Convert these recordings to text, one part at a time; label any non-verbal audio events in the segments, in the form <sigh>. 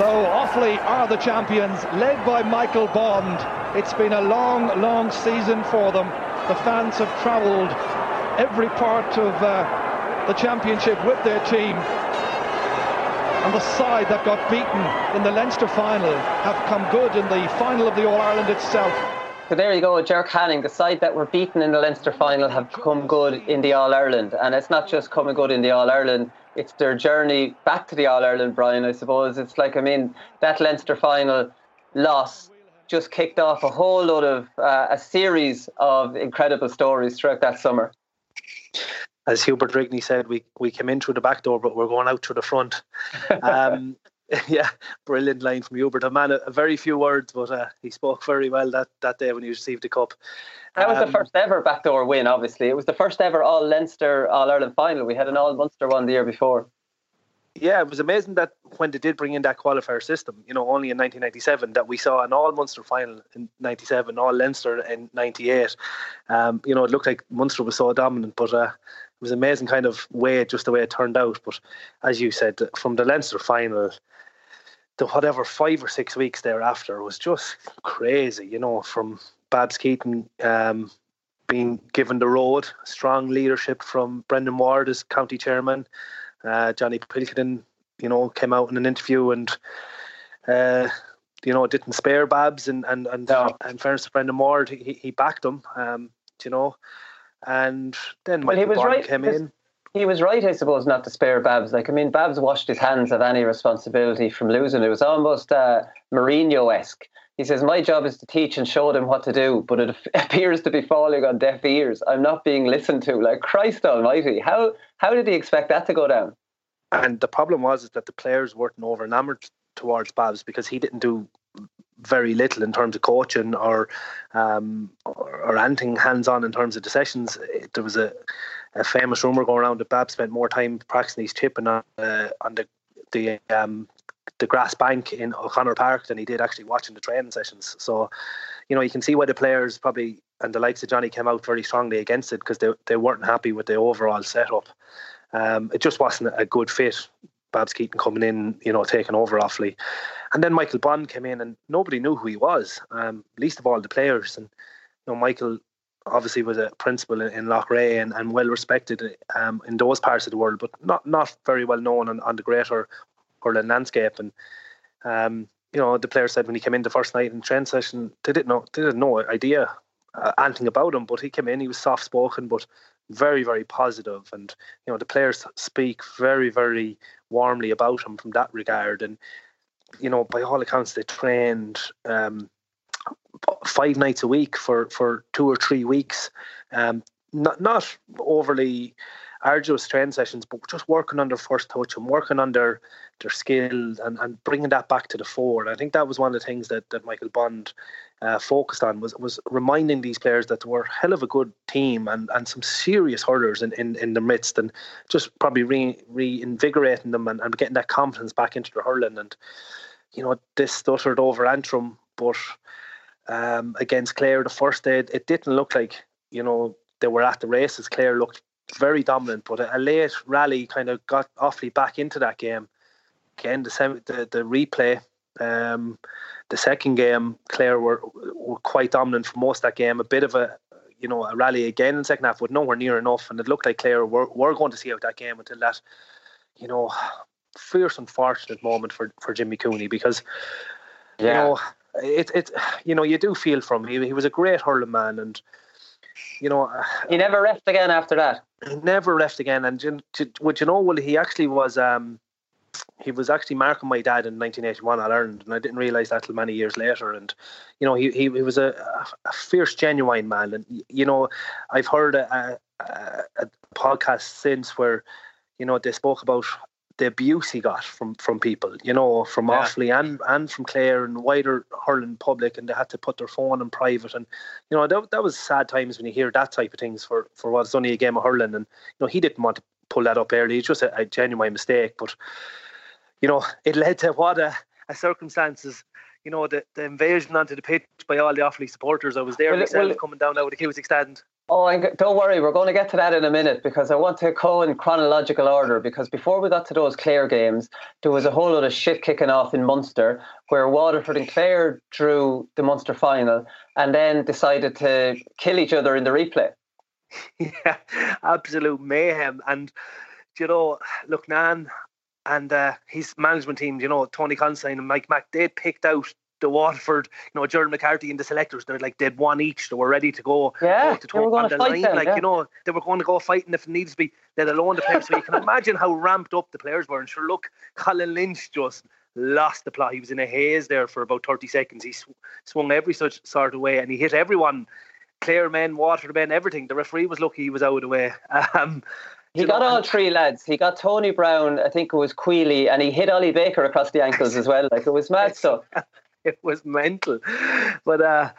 So Offaly are the champions, led by Michael Bond. It's been a long, long season for them. The fans have travelled every part of uh, the championship with their team. And the side that got beaten in the Leinster final have come good in the final of the All Ireland itself. So there you go, Ger Canning. The side that were beaten in the Leinster final have come good in the All Ireland, and it's not just coming good in the All Ireland. It's their journey back to the All Ireland, Brian. I suppose it's like I mean that Leinster final loss just kicked off a whole lot of uh, a series of incredible stories throughout that summer. as Hubert Rigney said, we we came in through the back door, but we're going out through the front. <laughs> Um, <laughs> yeah, brilliant line from Hubert. A man, a, very few words, but uh, he spoke very well that, that day when he received the cup. That was Um, the first ever backdoor win. Obviously, it was the first ever All Leinster All Ireland final. We had an All Munster one the year before. Yeah, it was amazing that when they did bring in that qualifier system, you know, only in 1997, that we saw an all Munster final in 97, all Leinster in 98. Um, you know, it looked like Munster was so dominant, but uh, it was amazing kind of way, just the way it turned out. But as you said, from the Leinster final to whatever five or six weeks thereafter was just crazy, you know, from Babs Keating um, being given the road, strong leadership from Brendan Ward as county chairman. Uh, Johnny Pilkington, you know, came out in an interview and, uh, you know, didn't spare Babs and and and, and fairness to Brendan Ward, he, he backed him, um, you know, and then Well, he was right. came in. He was right, I suppose, not to spare Babs. Like, I mean, Babs washed his hands of any responsibility from losing. It was almost uh, Mourinho-esque. He says, "My job is to teach and show them what to do, but it <laughs> appears to be falling on deaf ears. I'm not being listened to. Like Christ Almighty, how how did he expect that to go down?" And the problem was is that the players weren't over enamoured towards Babs because he didn't do very little in terms of coaching or um, or, or anything hands on in terms of the sessions. There was a, a famous rumor going around that Babs spent more time practicing his chipping on uh, on the the um, the grass bank in O'Connor Park than he did actually watching the training sessions. So, you know, you can see why the players probably and the likes of Johnny came out very strongly against it because they they weren't happy with the overall setup. Um, it just wasn't a good fit. Babs Keating coming in, you know, taking over Offaly. And then Michael Bond came in and nobody knew who he was, um, least of all the players. And, you know, Michael obviously was a principal in, in Loughrea and, and well respected um, in those parts of the world, but not, not very well known on, on the greater hurling landscape. And, um, you know, the players said when he came in the first night in train session, they didn't know, they had no idea uh, anything about him, but he came in, he was soft spoken, but very, very positive, and you know the players speak very, very warmly about him from that regard. And you know, by all accounts, they trained um, five nights a week for for two or three weeks. Um, not not overly arduous training sessions, but just working on their first touch and working on their their skill and, and bringing that back to the fore. And I think that was one of the things that, that Michael Bond uh, focused on was was reminding these players that they were a hell of a good team and, and some serious hurlers in, in, in the midst and just probably re, reinvigorating them and, and getting that confidence back into their hurling. And, you know, this stuttered over Antrim, but um, against Clare the first day, it didn't look like, you know, they were at the races. Clare looked very dominant, but a, late rally kind of got Offaly back into that game. Again, the semi, the, the replay, um, the second game, Clare were were quite dominant for most of that game. A bit of a you know a rally again in the second half, but nowhere near enough. And it looked like Clare were, were going to see out that game until that, you know, fierce unfortunate moment for for Jimmy Cooney because yeah. you know it it you know you do feel from him. He, he was a great hurling man and you know, he never left again after that. He never left again, and you, would you know? Well, he actually was. Um, he was actually marking my dad in 1981 at Ireland, and I didn't realise that till many years later. And you know, he he, he was a, a fierce, genuine man. And you know, I've heard a, a, a podcast since where you know they spoke about the abuse he got from from people, you know, from yeah. Offaly and and from Clare and wider hurling public, and they had to put their phone in private, and you know that that was sad times when you hear that type of things for for what's only a game of hurling, and you know he didn't want to pull that up early, it's just a, a genuine mistake, but you know it led to what a, a circumstances you know, the, the invasion onto the pitch by all the Offaly supporters. I was there well, myself well, coming down out of the Cusack stand. Oh, and don't worry, we're going to get to that in a minute because I want to go in chronological order. Because before we got to those Clare games, there was a whole lot of shit kicking off in Munster where Waterford and Clare drew the Munster final and then decided to kill each other in the replay. <laughs> Yeah, absolute mayhem. And, you know, look, Nan and uh, his management team, you know, Tony Considine and Mike Mack, they'd picked out the Waterford, you know, Gerald McCarthy and the selectors, they're like they'd won each. They were ready to go. Yeah, to going to fight line. Them, like yeah. you know, they were going to go fighting if it needs to be. Let alone the players. so you can <laughs> imagine how ramped up the players were. And sure, look, Colin Lynch just lost the plot. He was in a haze there for about thirty seconds. He sw- swung every such sort of way, and he hit everyone. Clare men, Waterford men, everything. The referee was lucky he was out of the way. <laughs> Um, he got know, all three lads. He got Tony Browne, I think it was Queally, and he hit Ollie Baker across the ankles as well. Like it was mad <laughs> stuff. <laughs> it was mental. But uh,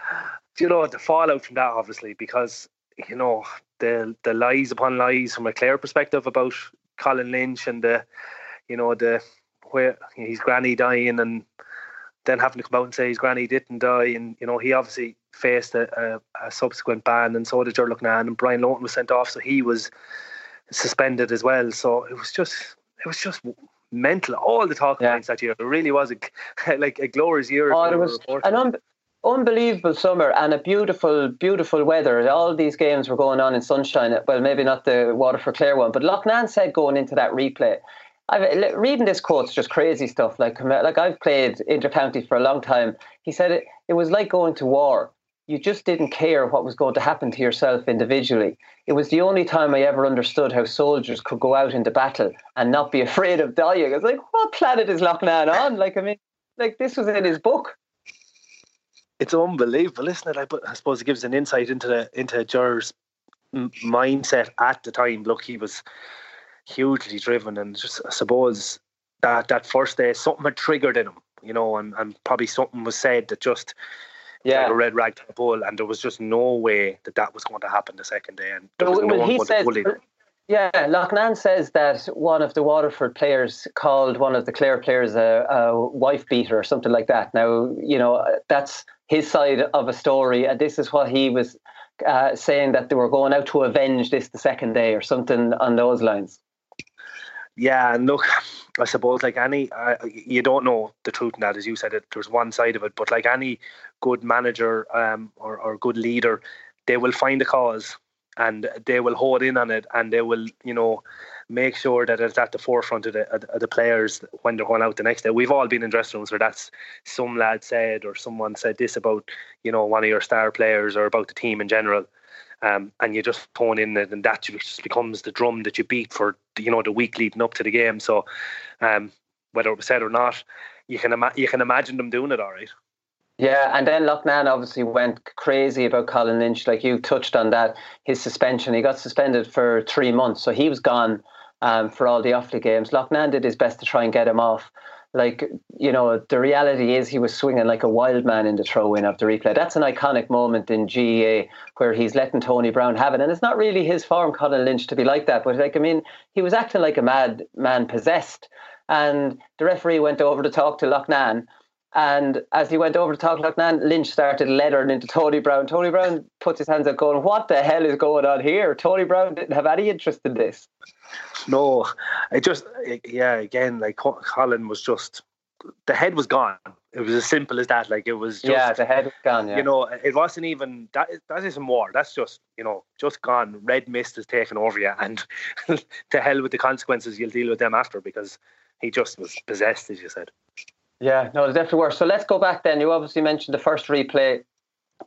you know, the fallout from that obviously because you know the the lies upon lies from a Clare perspective about Colin Lynch and the you know the where his granny dying and then having to come out and say his granny didn't die. And you know he obviously faced a, a, a subsequent ban and so did Ger Loughnane and Brian Lohan was sent off. So he was suspended as well. So it was just it was just mental. All the talking yeah. points that year. It really was a, <laughs> like a glorious year. Oh, it was an un- unbelievable summer and a beautiful, beautiful weather. All these games were going on in sunshine. Well, maybe not the Waterford Clare one, but Loughnane said going into that replay. I've, reading this quote quote's just crazy stuff. Like, like I've played intercounty for a long time. He said it, it was like going to war you just didn't care what was going to happen to yourself individually. It was the only time I ever understood how soldiers could go out into battle and not be <laughs> afraid of dying. I was like, what planet is Loughnane on? Like, I mean, like this was in his book. It's unbelievable, isn't it? I, I suppose it gives an insight into the into Ger's mindset at the time. Look, he was hugely driven, and just I suppose that that first day something had triggered in him, you know, and, and probably something was said that just yeah. like a red rag to the bull, and there was just no way that that was going to happen the second day, and there was well, no one going says. Yeah, Loughnane says that one of the Waterford players called one of the Clare players a, a wife beater or something like that. Now, you know, that's his side of a story, and this is what he was uh, saying that they were going out to avenge this the second day or something on those lines. Yeah, and look, I suppose like any, uh, you don't know the truth in that, as you said. It there's one side of it, but like any good manager um, or or good leader, they will find a cause and they will hold in on it, and they will, you know, make sure that it's at the forefront of the, of the players when they're going out the next day. We've all been in dressing rooms where that's some lad said or someone said this about, you know, one of your star players or about the team in general um, and you just phone in it, and that just becomes the drum that you beat for you know the week leading up to the game. So, um, whether it was said or not, you can ima- you can imagine them doing it all right. Yeah, and then Loughnane obviously went crazy about Colin Lynch, like you touched on that. His suspension, he got suspended for three months, so he was gone um, for all the Offaly games. Loughnane did his best to try and get him off. Like, you know, the reality is he was swinging like a wild man in the throw in of the replay. That's an iconic moment in GAA where he's letting Tony Browne have it. And it's not really his form, Colin Lynch, to be like that. But, like, I mean, he was acting like a mad man possessed. And the referee went over to talk to Loughnane and as he went over to talk Loughnane, Lynch started lettering into Tony Browne. Tony Browne puts his hands up, going, What the hell is going on here? Tony Browne didn't have any interest in this. No, it just, yeah, again, like Colin was just, the head was gone. It was as simple as that. Like it was just, Yeah, the head was gone, yeah. You know, it wasn't even, that, that isn't war. That's just, you know, just gone. Red mist has taken over you. And <laughs> to hell with the consequences, you'll deal with them after because he just was possessed, as you said. Yeah, no, it definitely were. So let's go back then. You obviously mentioned the first replay.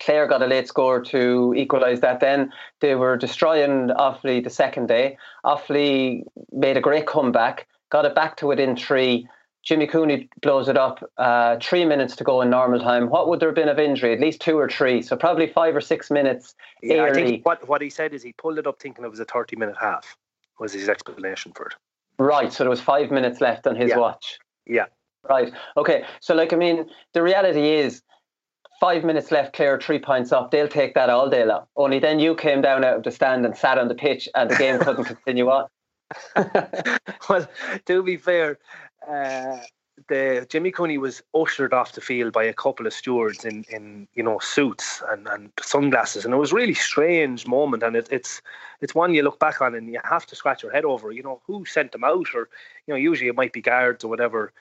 Clare got a late score to equalise that. Then they were destroying Offaly the second day. Offaly made a great comeback, got it back to within three. Jimmy Cooney blows it up. Uh, three minutes to go in normal time. What would there have been of injury? At least two or three. So probably five or six minutes yeah, early. I think what, what he said is he pulled it up thinking it was a 30 minute half, was his explanation for it. Right. So there was five minutes left on his yeah. watch. Yeah. Right. Okay. So, like, I mean, the reality is, five minutes left, Clare, three points up. They'll take that all day long. Only then you came down out of the stand and sat on the pitch, and the game couldn't <laughs> continue on. <laughs> well, to be fair, uh, the Jimmy Cooney was ushered off the field by a couple of stewards in, in you know suits and, and sunglasses, and it was a really strange moment. And it, it's it's one you look back on and you have to scratch your head over. You know who sent them out, or you know usually it might be guards or whatever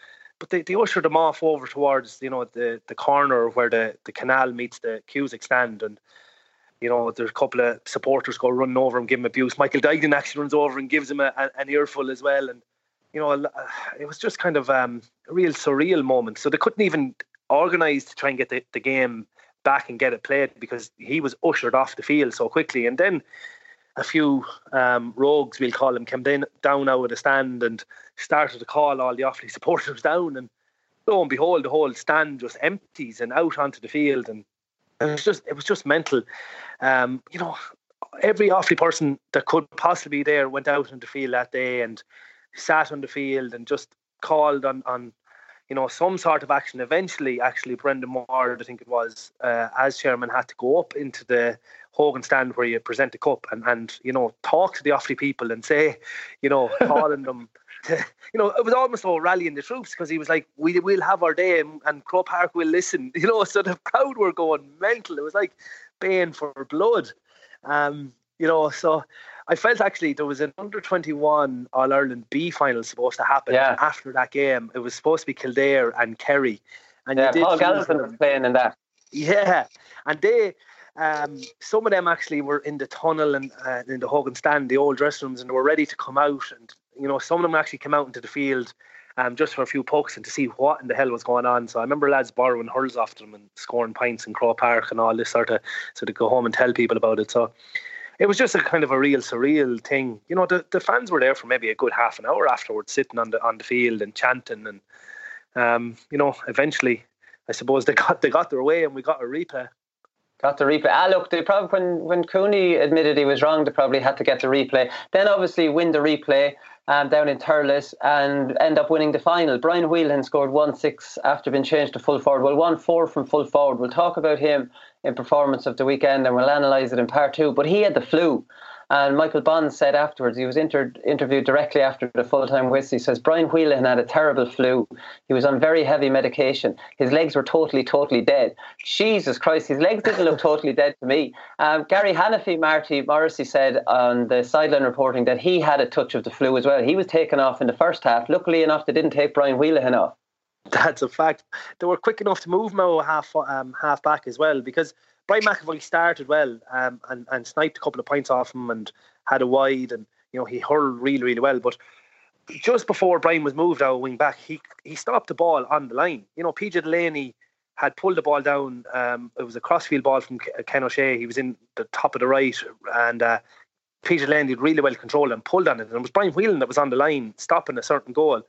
but they, they ushered him off over towards you know the the corner where the the canal meets the Cusack stand. And you know there's a couple of supporters go running over and give him abuse. Michael Duignan actually runs over and gives him a, a, an earful as well. And you know it was just kind of um, a real surreal moment. So they couldn't even organise to try and get the, the game back and get it played because he was ushered off the field so quickly. And then a few um, rogues, we'll call them, came down, out of the stand and started to call all the Offaly <laughs> supporters down. And lo and behold, the whole stand just empties and out onto the field. And it was just, it was just mental. Um, you know, every Offaly person that could possibly be there went out on the field that day and sat on the field and just called on, on you know, some sort of action. Eventually, actually, Brendan Ward, I think it was, uh, as chairman, had to go up into the Hogan stand where you present the cup and, and you know talk to the Offaly people and say, you know, <laughs> calling them. To, you know, it was almost all rallying the troops because he was like, "We will have our day, and, and Croke Park will listen." <laughs> You know, so the crowd were going mental. It was like baying for blood. Um, you know, so I felt actually there was an under 21 All Ireland B final supposed to happen yeah. after that game. It was supposed to be Kildare and Kerry. And yeah, Paul Galvin was playing in that. Yeah, and they um, some of them actually were in the tunnel and uh, in the Hogan stand, the old dressing rooms, and they were ready to come out. And you know, some of them actually came out into the field um, just for a few pokes and to see what in the hell was going on. So I remember lads borrowing hurls off them and scoring pints in Croke Park and all this sort of, so to go home and tell people about it. So it was just a kind of a real surreal thing. You know, the, the fans were there for maybe a good half an hour afterwards, sitting on the on the field and chanting, and um, you know, eventually, I suppose they got they got their way and we got a replay. Got the replay. Ah, look, they probably when when Cooney admitted he was wrong, they probably had to get the replay. Then obviously win the replay um, down in Thurles and end up winning the final. Brian Whelan scored one six after being changed to full forward. Well, one four from full forward. We'll talk about him in performance of the weekend and we'll analyse it in part two. But he had the flu. And Michael Bond said afterwards, he was inter- interviewed directly after the full time whistle. He says, Brian Whelan had a terrible flu. He was on very heavy medication. His legs were totally, totally dead. Jesus Christ, his legs didn't look totally dead to me. Um, Gary Hanniffy, Marty Morrissey said on the sideline reporting that he had a touch of the flu as well. He was taken off in the first half. Luckily enough, they didn't take Brian Whelan off. That's a fact. They were quick enough to move Mo half um, half back as well because Brian McEvoy started well um, and, and sniped a couple of points off him and had a wide and you know he hurled really really well. But just before Brian was moved out wing back, he he stopped the ball on the line. You know, PJ Delaney had pulled the ball down. Um, it was a crossfield ball from Ken O'Shea. He was in the top of the right, and uh, Peter Lane did really well controlled and pulled on it. And it was Brian Whelan that was on the line stopping a certain goal.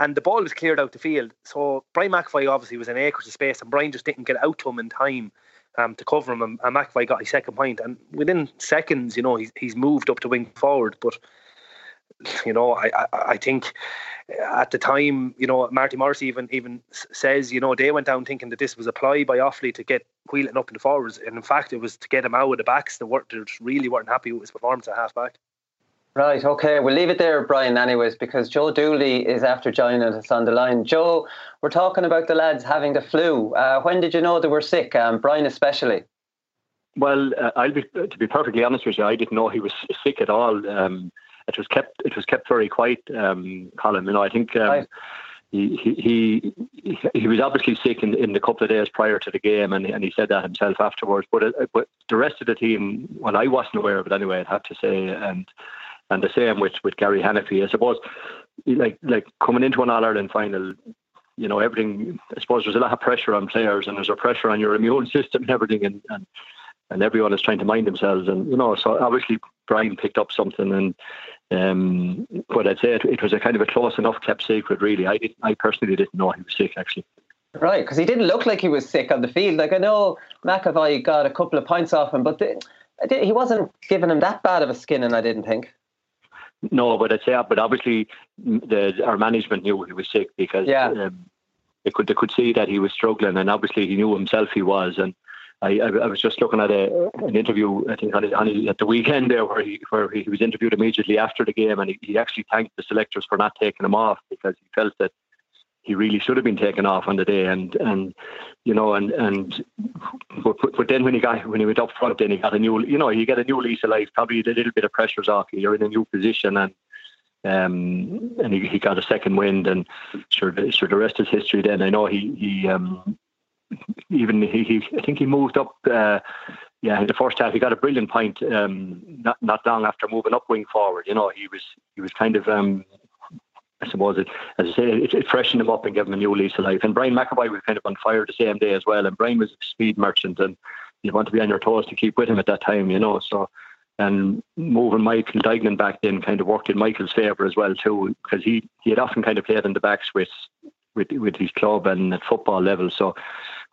And the ball was cleared out the field. So Brian McEvoy obviously was in acres of space, and Brian just didn't get out to him in time um, to cover him. And, and got his second point. And within seconds, you know, he's, he's moved up to wing forward. But you know, I, I, I think at the time, you know, Marty Morris even even says, you know, they went down thinking that this was a by Offaly to get Whelan up in the forwards, and in fact, it was to get him out of the backs. They, were, they really weren't happy with his performance at half back. Right, okay. We'll leave it there, Brian, anyways, because Joe Dooley is after joining us on the line. Joe, we're talking about the lads having the flu. Uh, when did you know they were sick? Um, Brian, especially. Well, uh, I'll be to be perfectly honest with you, I didn't know he was sick at all. Um, it was kept it was kept very quiet, um, Colin. You know, I think um, right. he, he he he was obviously sick in, in the couple of days prior to the game, and and he said that himself afterwards. But uh, but the rest of the team, well, I wasn't aware of it anyway. I'd have to say, and and the same with with Gary Hanniffy. I suppose, like like coming into an All Ireland final, you know, everything. I suppose there's a lot of pressure on players, and there's a pressure on your immune system and everything, and and and everyone is trying to mind themselves. And you know, so obviously Brian picked up something, and um, but I'd say it, it, was a kind of a close enough kept secret. Really, I didn't. I personally didn't know he was sick actually. Right, because he didn't look like he was sick on the field. Like I know McEvoy got a couple of points off him, but the, he wasn't giving him that bad of a skin, and I didn't think. No, but I'd say, but obviously, the, our management knew he was sick because yeah. Um, they could they could see that he was struggling, and obviously he knew himself he was, and I, I, was just looking at a, an interview, I think, on, his, on his, at the weekend there, where he where he was interviewed immediately after the game, and he, he actually thanked the selectors for not taking him off because he felt that he really should have been taken off on the day, and and you know, and and but, but then when he got when he went up front, then he got a new, you know, you get a new lease of life. Probably a little bit of pressure's off you. You're in a new position, and um, and he, he got a second wind, and sure, sure, the rest is history. Then I know he he um even he, he I think he moved up. Uh, yeah, in the first half, he got a brilliant point. Um, not not long after moving up wing forward, you know, he was he was kind of. Um, I suppose it, as I say, it, it freshened him up and gave him a new lease of life. And Brian McEvoy was kind of on fire the same day as well. And Brian was a speed merchant, and you want to be on your toes to keep with him at that time, you know. So, and moving Michael Duignan back then kind of worked in Michael's favour as well too, because he he had often kind of played in the backs with with with his club and at football level. So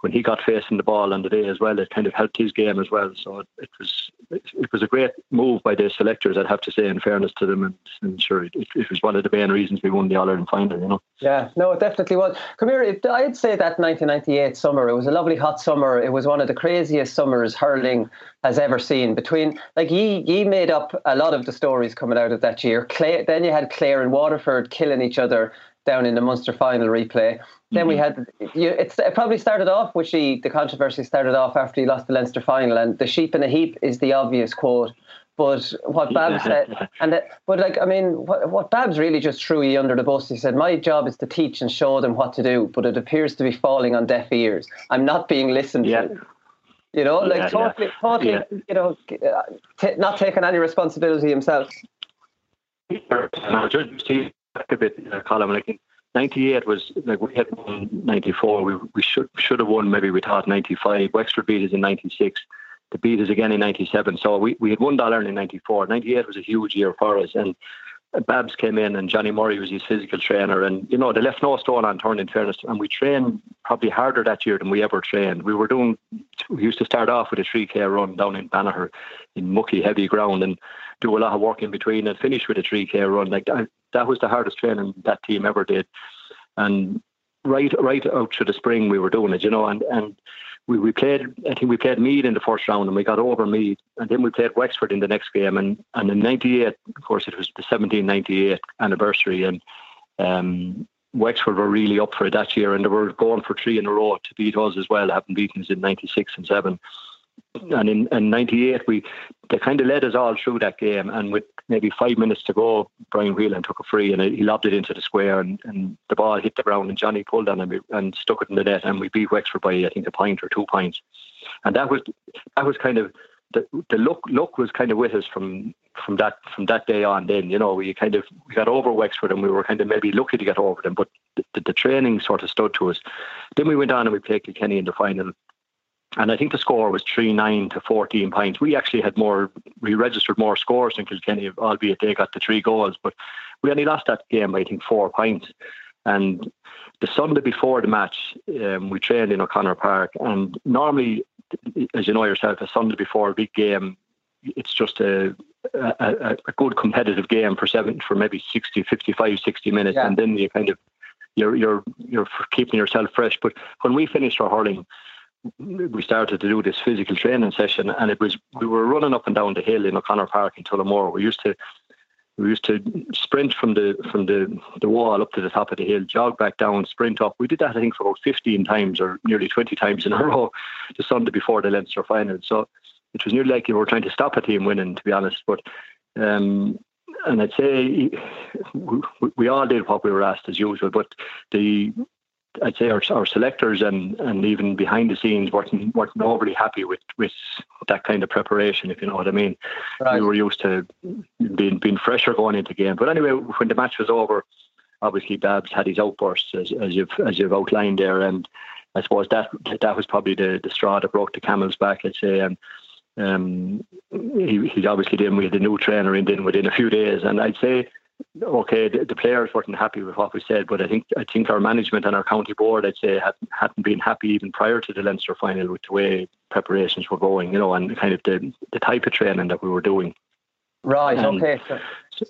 when he got facing the ball on the day as well, it kind of helped his game as well. So it, was it, it, was a great move by the selectors, I'd have to say, in fairness to them. And, and sure, it, it, was one of the main reasons we won the All Ireland final. You know. Yeah, no, it definitely was. Come here, I'd say that 1998 summer. It was a lovely hot summer. It was one of the craziest summers hurling has ever seen. Between like ye ye made up a lot of the stories coming out of that year. Clare, then you had Clare and Waterford killing each other down in the Munster final replay. Then we mm-hmm. had you, it probably started off with the the controversy started off after he lost the Leinster final, and the sheep in a heap is the obvious quote. But what Babs said, and the, but like I mean, what, what Babs really just threw you under the bus. He said, "My job is to teach and show them what to do, but it appears to be falling on deaf ears. I'm not being listened yeah. to." You know, like yeah, totally, yeah. totally, yeah. you know, t- not taking any responsibility himself. See a bit, uh, Colin. Like 98 was like we had won 94. We we should should have won maybe we thought 95. Wexford beat us in 96. The beat us again in 97. So we, we had won that in 94. 98 was a huge year for us. And Babs came in and Johnny Murray was his physical trainer. And, you know, they left no stone unturned in fairness. And we trained probably harder that year than we ever trained. We were doing, we used to start off with a 3K run down in Banagher in mucky, heavy ground and do a lot of work in between and finish with a 3K run. Like that, that was the hardest training that team ever did. And right, right out through the spring, we were doing it, you know, and, and, we, we played, I think we played Meath in the first round and we got over Meath And then we played Wexford in the next game. And, and in 98, of course, it was the 1798 anniversary. And um, Wexford were really up for it that year. And they were going for three in a row to beat us as well, having beaten us in 96 and 7 and in, in 98 we they kind of led us all through that game and with maybe five minutes to go Brian Whelan took a free and he lobbed it into the square and, and the ball hit the ground and Johnny pulled on him and stuck it in the net and we beat Wexford by I think a point or two points and that was that was kind of the, the luck luck was kind of with us from from that from that day on then you know we kind of we got over Wexford and we were kind of maybe lucky to get over them but the, the, the training sort of stood to us then we went on and we played Kilkenny in the final. And I think the score was 3 9 to 14 points. We actually had more, we registered more scores than Kilkenny, albeit they got the three goals. But we only lost that game by, I think, four points. And the Sunday before the match, um, we trained in O'Connor Park. And normally, as you know yourself, a Sunday before a big game, it's just a, a, a good competitive game for seven for maybe 60, 55, 60 minutes. Yeah. And then you kind of, you're, you're, you're keeping yourself fresh. But when we finished our hurling, we started to do this physical training session and it was we were running up and down the hill in O'Connor Park in Tullamore. We used to we used to sprint from the from the, the wall up to the top of the hill, jog back down, sprint up. We did that I think for about fifteen times or nearly twenty times in a <laughs> row the Sunday before the Leinster final. So it was nearly like you were trying to stop a team winning, to be honest. But um, and I'd say we, we all did what we were asked as usual. But the I'd say our, our selectors and, and even behind the scenes weren't, weren't overly happy with, with that kind of preparation, if you know what I mean. Right. We were used to being being fresher going into the game. But anyway, when the match was over, obviously Babs had his outbursts as, as you've as you've outlined there, and I suppose that that was probably the, the straw that broke the camel's back, I'd say. And um, he, he's obviously then we had a new trainer in then within a few days, and I'd say okay, the, the, players weren't happy with what we said, but I think I think our management and our county board, I'd say, hadn't, hadn't been happy even prior to the Leinster final with the way preparations were going, you know, and kind of the the type of training that we were doing. Right. And okay. So,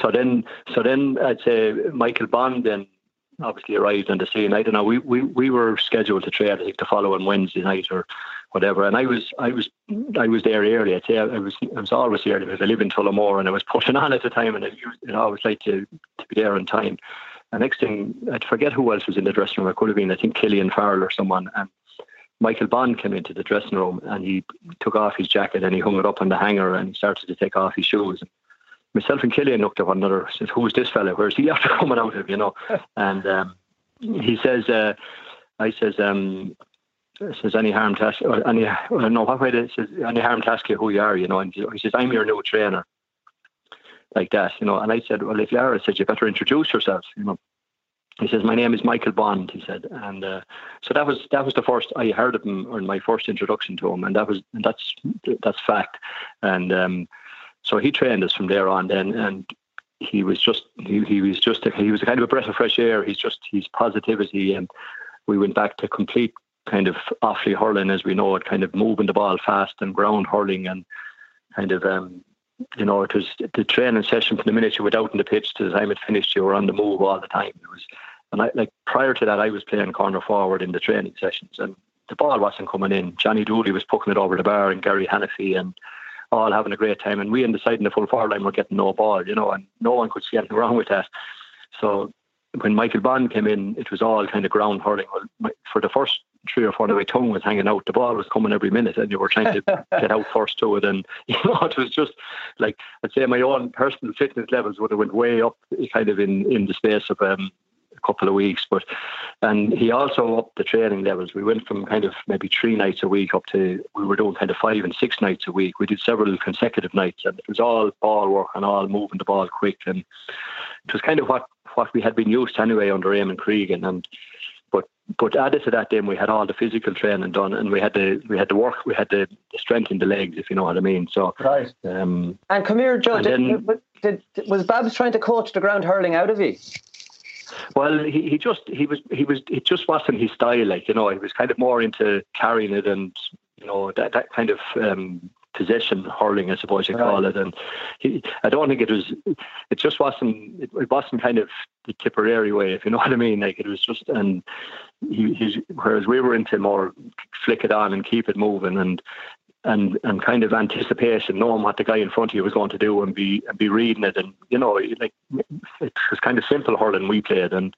so then, so then I'd say Michael Bond then obviously arrived on the scene. I don't know. We we, we were scheduled to train I think the following Wednesday night or whatever. And I was I was I was there early. I'd I was I was always early because I live in Tullamore and I was <laughs> pushing on at the time and I you know, I always like to, to be there on time. And next thing I'd forget who else was in the dressing room. It could have been I think Killian Farrell or someone and Michael Bond came into the dressing room and he took off his jacket and he hung it up on the hanger and he started to take off his shoes. And myself and Killian looked at one another. Said, "Who's this fella? Where's he after <laughs> coming out of?" You know, <laughs> and um, he says, uh, "I says, um, says any harm to ask, or any no what way it says any harm to ask you who you are, you know." And he says, "I'm your new trainer." Like that, you know, and I said, "Well, if you are," I said, "You better introduce yourself," you know. He says, "My name is Michael Bond." He said, and uh, so that was that was the first I heard of him, or my first introduction to him, and that was and that's that's fact. And um, so he trained us from there on. Then, and he was just he, he was just a, he was a kind of a breath of fresh air. He's just his positivity, and we went back to complete kind of Offaly hurling as we know it, kind of moving the ball fast and ground hurling, and kind of um, you know it was the training session from the minute you went out in the pitch to the time it finished. You were on the move all the time. It was, and I like prior to that, I was playing corner forward in the training sessions, and the ball wasn't coming in. Johnny Dooley was poking it over the bar, and Gary Hanniffy and all having a great time. And we in the side in the full forward line were getting no ball, you know, and no one could see anything <laughs> wrong with that. So when Michael Bond came in, it was all kind of ground hurling. Well, for the first three or four, the way tongue was hanging out, the ball was coming every minute, and you were trying to <laughs> get out first to it. And <laughs> you know, it was just like I'd say my own personal fitness levels would have went way up, kind of in in the space of um, a couple of weeks. But and he also upped the training levels. We went from kind of maybe three nights a week up to we were doing kind of five and six nights a week. We did several consecutive nights, and it was all ball work and all moving the ball quick, and it was kind of what what we had been used to anyway under Eamon Cregan and. But but added to that, then we had all the physical training done, and we had the we had the work, we had the, the strength in the legs, if you know what I mean. So right. Um, and come here, Joe. Did, then, did, did, was Babs trying to coach the ground hurling out of you? Well, he, he just he was he was it just wasn't his style. Like you know, he was kind of more into carrying it and you know that that kind of um, possession hurling, I suppose you right. call it. And he, I don't think it was. It just wasn't. It, it, wasn't kind of the Tipperary way, if you know <laughs> what I mean. Like it was just and he, he's whereas we were into more flick it on and keep it moving and and and kind of anticipation, knowing what the guy in front of you was going to do, and be and be reading it, and you know, like it was kind of simple hurling we played, and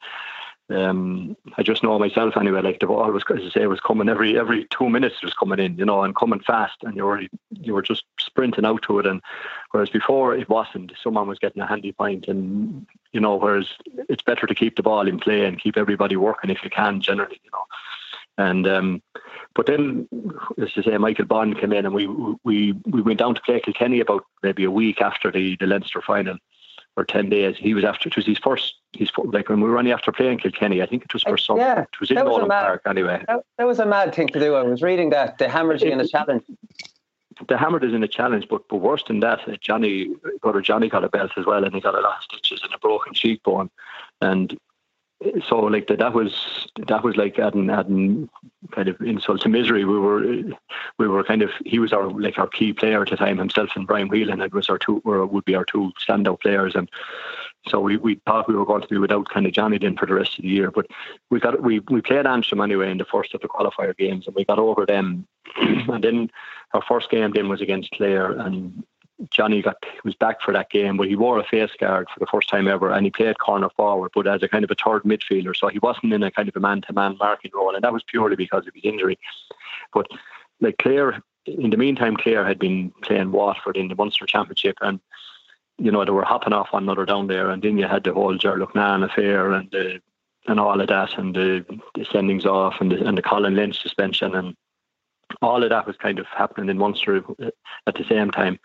um, I just know myself anyway. Like the ball was, as I say, was coming every every two minutes. It was coming in, you know, and coming fast, and you were you were just sprinting out to it. And whereas before it wasn't, someone was getting a handy point, and you know, whereas it's better to keep the ball in play and keep everybody working if you can, generally, you know. And um, but then, as I say, Michael Bond came in, and we we we went down to play Kilkenny about maybe a week after the the Leinster final, or ten days. He was after it was his first. His like when we were only after playing Kilkenny. I think it was for some. Yeah, it was in Nolan Park anyway. That, that was a mad thing to do. I was reading that they hammered you in a challenge. They hammered us in a challenge, but but worse than that, Johnny brother Johnny got a belt as well, and he got a lot of stitches and a broken cheekbone, and so like that that was that was like adding adding kind of insult to misery. We were we were kind of he was our like our key player at the time himself and Brian Whelan it was our two were would be our two standout players and so we, we thought we were going to be without kind of Johnny then for the rest of the year. But we got we we played Antrim anyway in the first of the qualifier games and we got over them <clears throat> and then our first game then was against Clare and Johnny got was back for that game, but he wore a face guard for the first time ever, and he played corner forward, but as a kind of a third midfielder, so he wasn't in a kind of a man-to-man marking role, and that was purely because of his injury. But like Clare, in the meantime, Clare had been playing Waterford in the Munster Championship, and you know they were hopping off one another down there, and then you had the whole Ger Loughnane affair and and all of that, and the, the sendings off, and the, and the Colin Lynch suspension, and all of that was kind of happening in Munster uh, at the same time.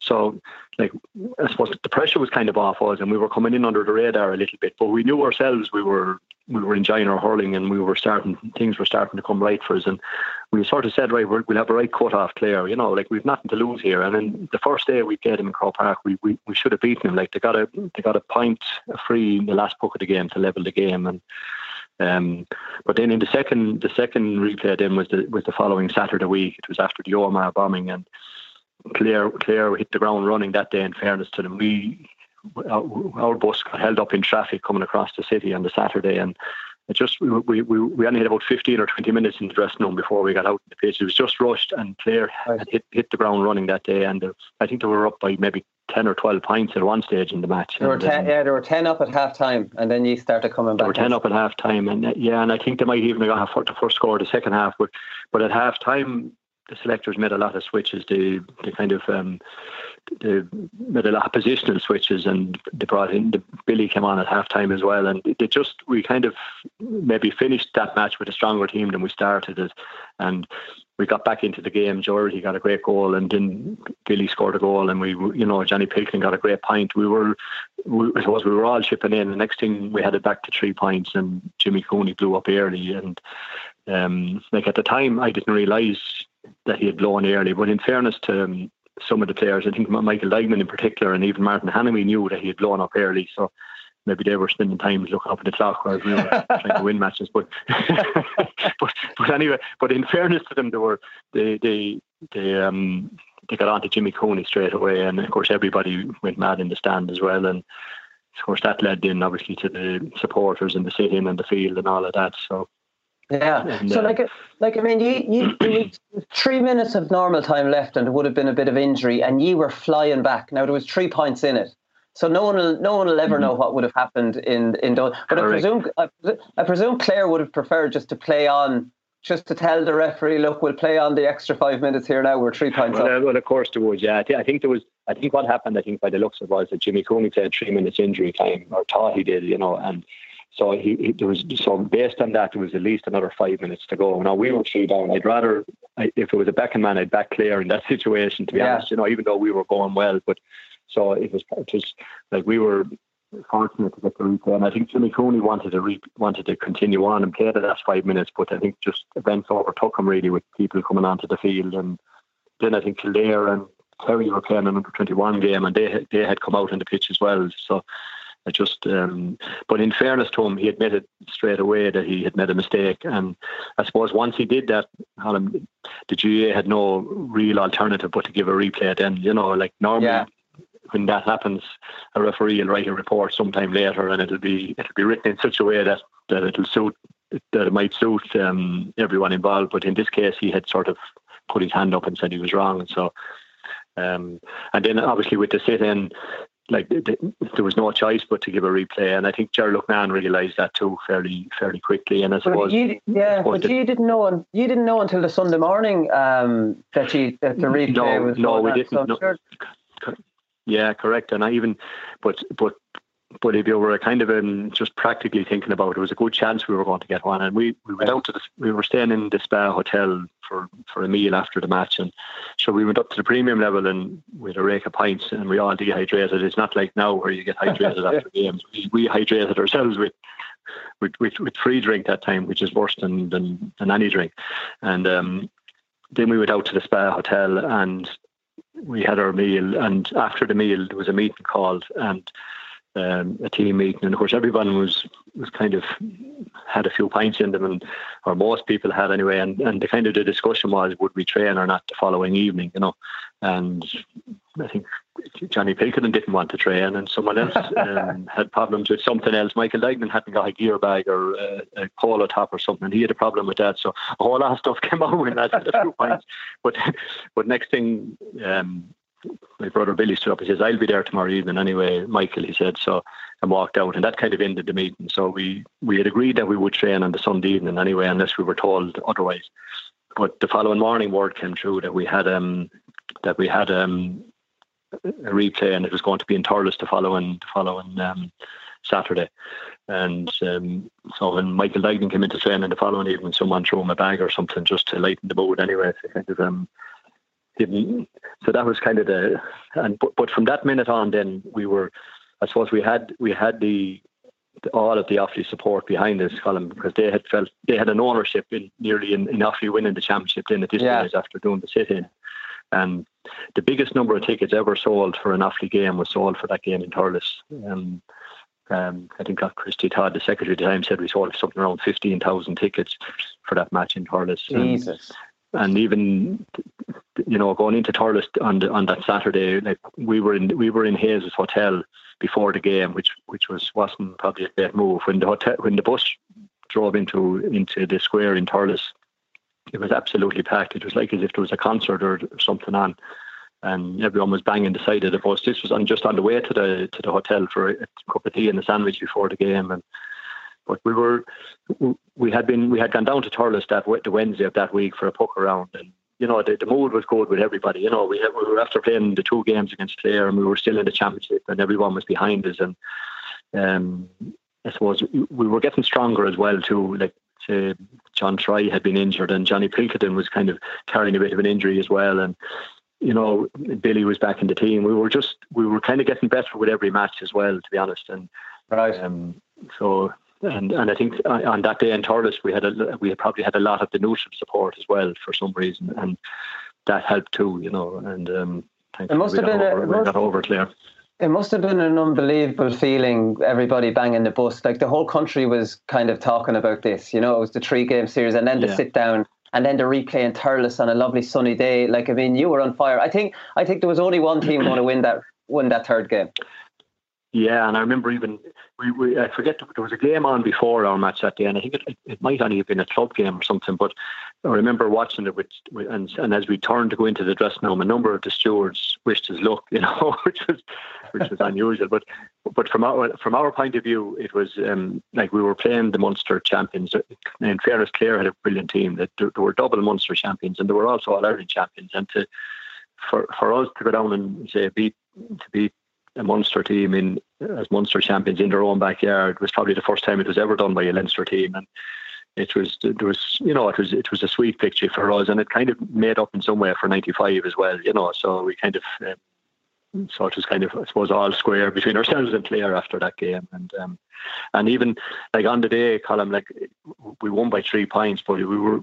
So, like, I suppose the pressure was kind of off us, and we were coming in under the radar a little bit. But we knew ourselves we were we were enjoying our hurling, and we were starting things were starting to come right for us. And we sort of said, right, we'll have a right cut off Clare. You know, like we've nothing to lose here. And then the first day we played them in Croke Park, we, we, we should have beaten them. Like they got a they got a point free in the last puck of the game to level the game, and um, but then in the second, the second replay then was the was the following Saturday week. It was after the Omagh bombing, and Clare Clare hit the ground running that day. In fairness to them, we our, our bus got held up in traffic coming across the city on the Saturday, and it just we, we, we only had about fifteen or twenty minutes in the dressing room before we got out in the pitch. It was just rushed, and Clare had hit hit the ground running that day, and uh, I think they were up by maybe ten or twelve points at one stage in the match. There were ten, um, yeah, there were ten up at half time, and then you started coming back. were ten up at half time, and uh, yeah, and I think they might even have got the first score the second half. But but at half time, the selectors made a lot of switches. They they kind of um, a of positional switches, and they brought in the Billy came on at halftime as well, and they just we kind of maybe finished that match with a stronger team than we started it, and we got back into the game. Geordie got a great goal, and then Billy scored a goal, and we, you know, Johnny Pilkin got a great point. We were, we, I suppose, we were all chipping in. The next thing we had it back to three points, and Jimmy Cooney blew up early. And um, like at the time, I didn't realise that he had blown early. But in fairness to um, some of the players, I think Michael Duignan in particular, and even Martin Hanamy knew that he had blown up early. So maybe they were spending time looking up at the clock whereas we were <laughs> trying to win matches. But, <laughs> but but anyway, but in fairness to them, they were they they they um they got on to Jimmy Cooney straight away, and of course everybody went mad in the stand as well, and of course that led in obviously to the supporters and the sit-in and the field and all of that. So. Yeah. So uh, like, like I mean, you you three minutes of normal time left, and it would have been a bit of injury, and you were flying back. Now there was three points in it, so no one will no one will ever know what would have happened in in those. But I presume I, I presume Clare would have preferred just to play on, just to tell the referee, look, we'll play on the extra five minutes here now. We're three points Well, up. uh, well, of course there was. Yeah, I, thi- I think there was. I think what happened. I think by the looks of it was that Jimmy Cooney played three minutes injury time, or thought he did. You know, and so he, he there was. So based on that, there was at least another five minutes to go. Now we were three down. I'd rather, I, if it was a backing man, I'd back Clare in that situation. To be Yeah. honest, you know, even though we were going well, but so it was. It was like we were fortunate to get the replay, and I think Jimmy Cooney wanted to re- wanted to continue on and play the last five minutes, but I think just events overtook him really with people coming onto the field, and then I think Kildare and Kerry were playing an under twenty one game, and they they had come out on the pitch as well. So I just, um, but in fairness to him, he admitted straight away that he had made a mistake, and I suppose once he did that, Alan, the GAA had no real alternative but to give a replay. Then you know, like normally Yeah. when that happens, a referee will write a report sometime later, and it'll be it'll be written in such a way that that it'll suit that it might suit um, everyone involved. But in this case, he had sort of put his hand up and said he was wrong, and so um, and then obviously with the sit-in. Like th- th- there was no choice but to give a replay, and I think Ger Loughnane realised that too fairly fairly quickly. And I But suppose you, yeah, but you didn't know. You didn't know until the Sunday morning um, that you that the replay no, was. no, we on. didn't. So no. sure- Yeah, correct. And I even, but but but if you were kind of um, just practically thinking about it, it was a good chance we were going to get one. And we, we went out to the, we were staying in the Spa Hotel for, for a meal after the match. And so we went up to the premium level and with a rake of pints and we all dehydrated. It's not like now where you get hydrated <laughs> after games. We, we hydrated ourselves with, with, with, with free drink that time, which is worse than, than, than any drink. And um, then we went out to the Spa Hotel and we had our meal. And after the meal, there was a meeting called and um, a team meeting, and of course everyone was was kind of had a few pints in them, and or most people had anyway. And and the kind of the discussion was would we train or not the following evening, you know. And I think Johnny Pilkington didn't want to train, and someone else <laughs> um, had problems with something else. Michael Duignan hadn't got a gear bag or a, a polo top or something. And he had a problem with that, so a whole lot of stuff <laughs> came out when that a few <laughs> pints. But but next thing. Um, my brother Billy stood up and says, I'll be there tomorrow evening anyway, Michael, he said. So and walked out and that kind of ended the meeting. So we, we had agreed that we would train on the Sunday evening anyway, unless we were told otherwise. But the following morning word came through that we had um that we had um a replay and it was going to be in Thurles the following the following um, Saturday. And um, so when Michael Duignan came into training the following evening, someone threw him a bag or something just to lighten the mood anyway. So kind of um, didn't. So that was kind of the and but, but from that minute on, then we were, I suppose we had we had the, the all of the Offaly support behind us, Colin, because they had felt they had an ownership in nearly in, in Offaly winning the championship then at this yeah. stage after doing the sit in. And the biggest number of tickets ever sold for an Offaly game was sold for that game in Thurles. Um, um, I think Christy Todd, the secretary at the time, said we sold something around 15,000 tickets for that match in Thurles. Jesus. And, and even you know, going into Thurles on on that Saturday, like we were in we were in Hayes' hotel before the game, which which was wasn't probably a great move. When the hotel when the bus drove into into the square in Thurles, it was absolutely packed. It was like as if there was a concert or, something on, and everyone was banging the side of the bus. This was on just on the way to the to the hotel for a cup of tea and a sandwich before the game, and but we were we had been we had gone down to Thurles that the Wednesday of that week for a puck around, and you know, the, the mood was good with everybody. You know, we, had, we were after playing the two games against Clare and we were still in the championship and everyone was behind us. And um, I suppose we were getting stronger as well too. Like say, John Troy had been injured and Johnny Pilkington was kind of carrying a bit of an injury as well. And you know, Billy was back in the team. We were just we were kind of getting better with every match as well, to be honest. And right. Um, so and and I think on that day in Thurles we had a we probably had a lot of the neutral support as well for some reason, and that helped too, you know. And um, it must have been over, a, we got over Clare. It must have been an unbelievable feeling. Everybody banging the bus, like the whole country was kind of talking about this. You know, it was the three game series, and then the yeah. sit down, and then the replay in Thurles on a lovely sunny day. Like I mean, you were on fire. I think I think there was only one team going to win that win that third game. Yeah, and I remember even we, we I forget there was a game on before our match that day, and I think it, it might only have been a club game or something. But I remember watching it with, with and and as we turned to go into the dressing room, a number of the stewards wished us luck, <laughs> you know, which was which was unusual. But but from our from our point of view, it was um, like we were playing the Munster champions. And fairness, Clare had a brilliant team. That there were double Munster champions, and there were also All Ireland champions. And to for for us to go down and say beat to beat a Munster team in as Munster champions in their own backyard was probably the first time it was ever done by a Leinster team, and it was there was you know it was it was a sweet picture for us, and it kind of made up in some way for '95 as well, you know. So we kind of um, so it was kind of I suppose all square between ourselves and Clare after that game, and um, and even like on the day, Colin, like we won by three points, but we were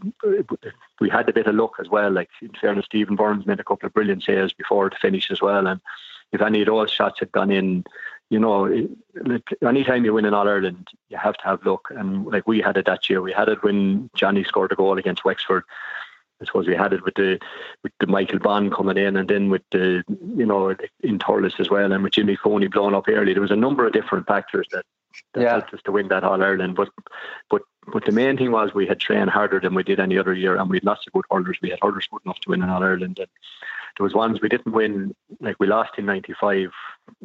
we had a bit of luck as well. Like in fairness, Stephen Byrne made a couple of brilliant saves before the finish as well, and if any of those shots had gone in, you know, like anytime you win in All Ireland, you have to have luck. And like we had it that year, we had it when Johnny scored a goal against Wexford. I suppose we had it with the with the Michael Bond coming in, and then with the you know in Thurles as well, and with Jimmy Cooney blowing up early. There was a number of different factors that, that yeah. helped us to win that All Ireland. But but but the main thing was we had trained harder than we did any other year, and we lots of good hurlers. We had hurlers good enough to win in All Ireland. And, there was ones we didn't win, like we lost in '95,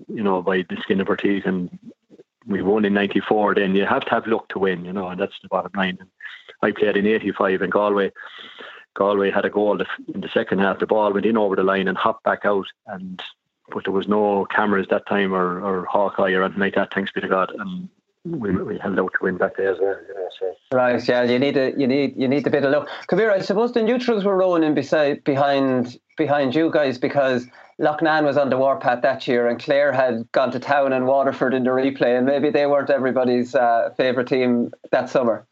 you know, by the skin of our teeth, and we won in '94. Then you have to have luck to win, you know, and that's the bottom line. And I played in '85 in Galway. Galway had a goal in the second half. The ball went in over the line and hopped back out, and but there was no cameras that time or, or Hawkeye or anything like that. Thanks be to God, and we, we held out to win that day as well. So. Right, yeah, you need a you need you need a bit of luck. Kabir, I suppose the neutrals were rolling in beside behind behind you guys because Loughnane was on the warpath that year, and Clare had gone to town and Waterford in the replay, and maybe they weren't everybody's uh, favourite team that summer.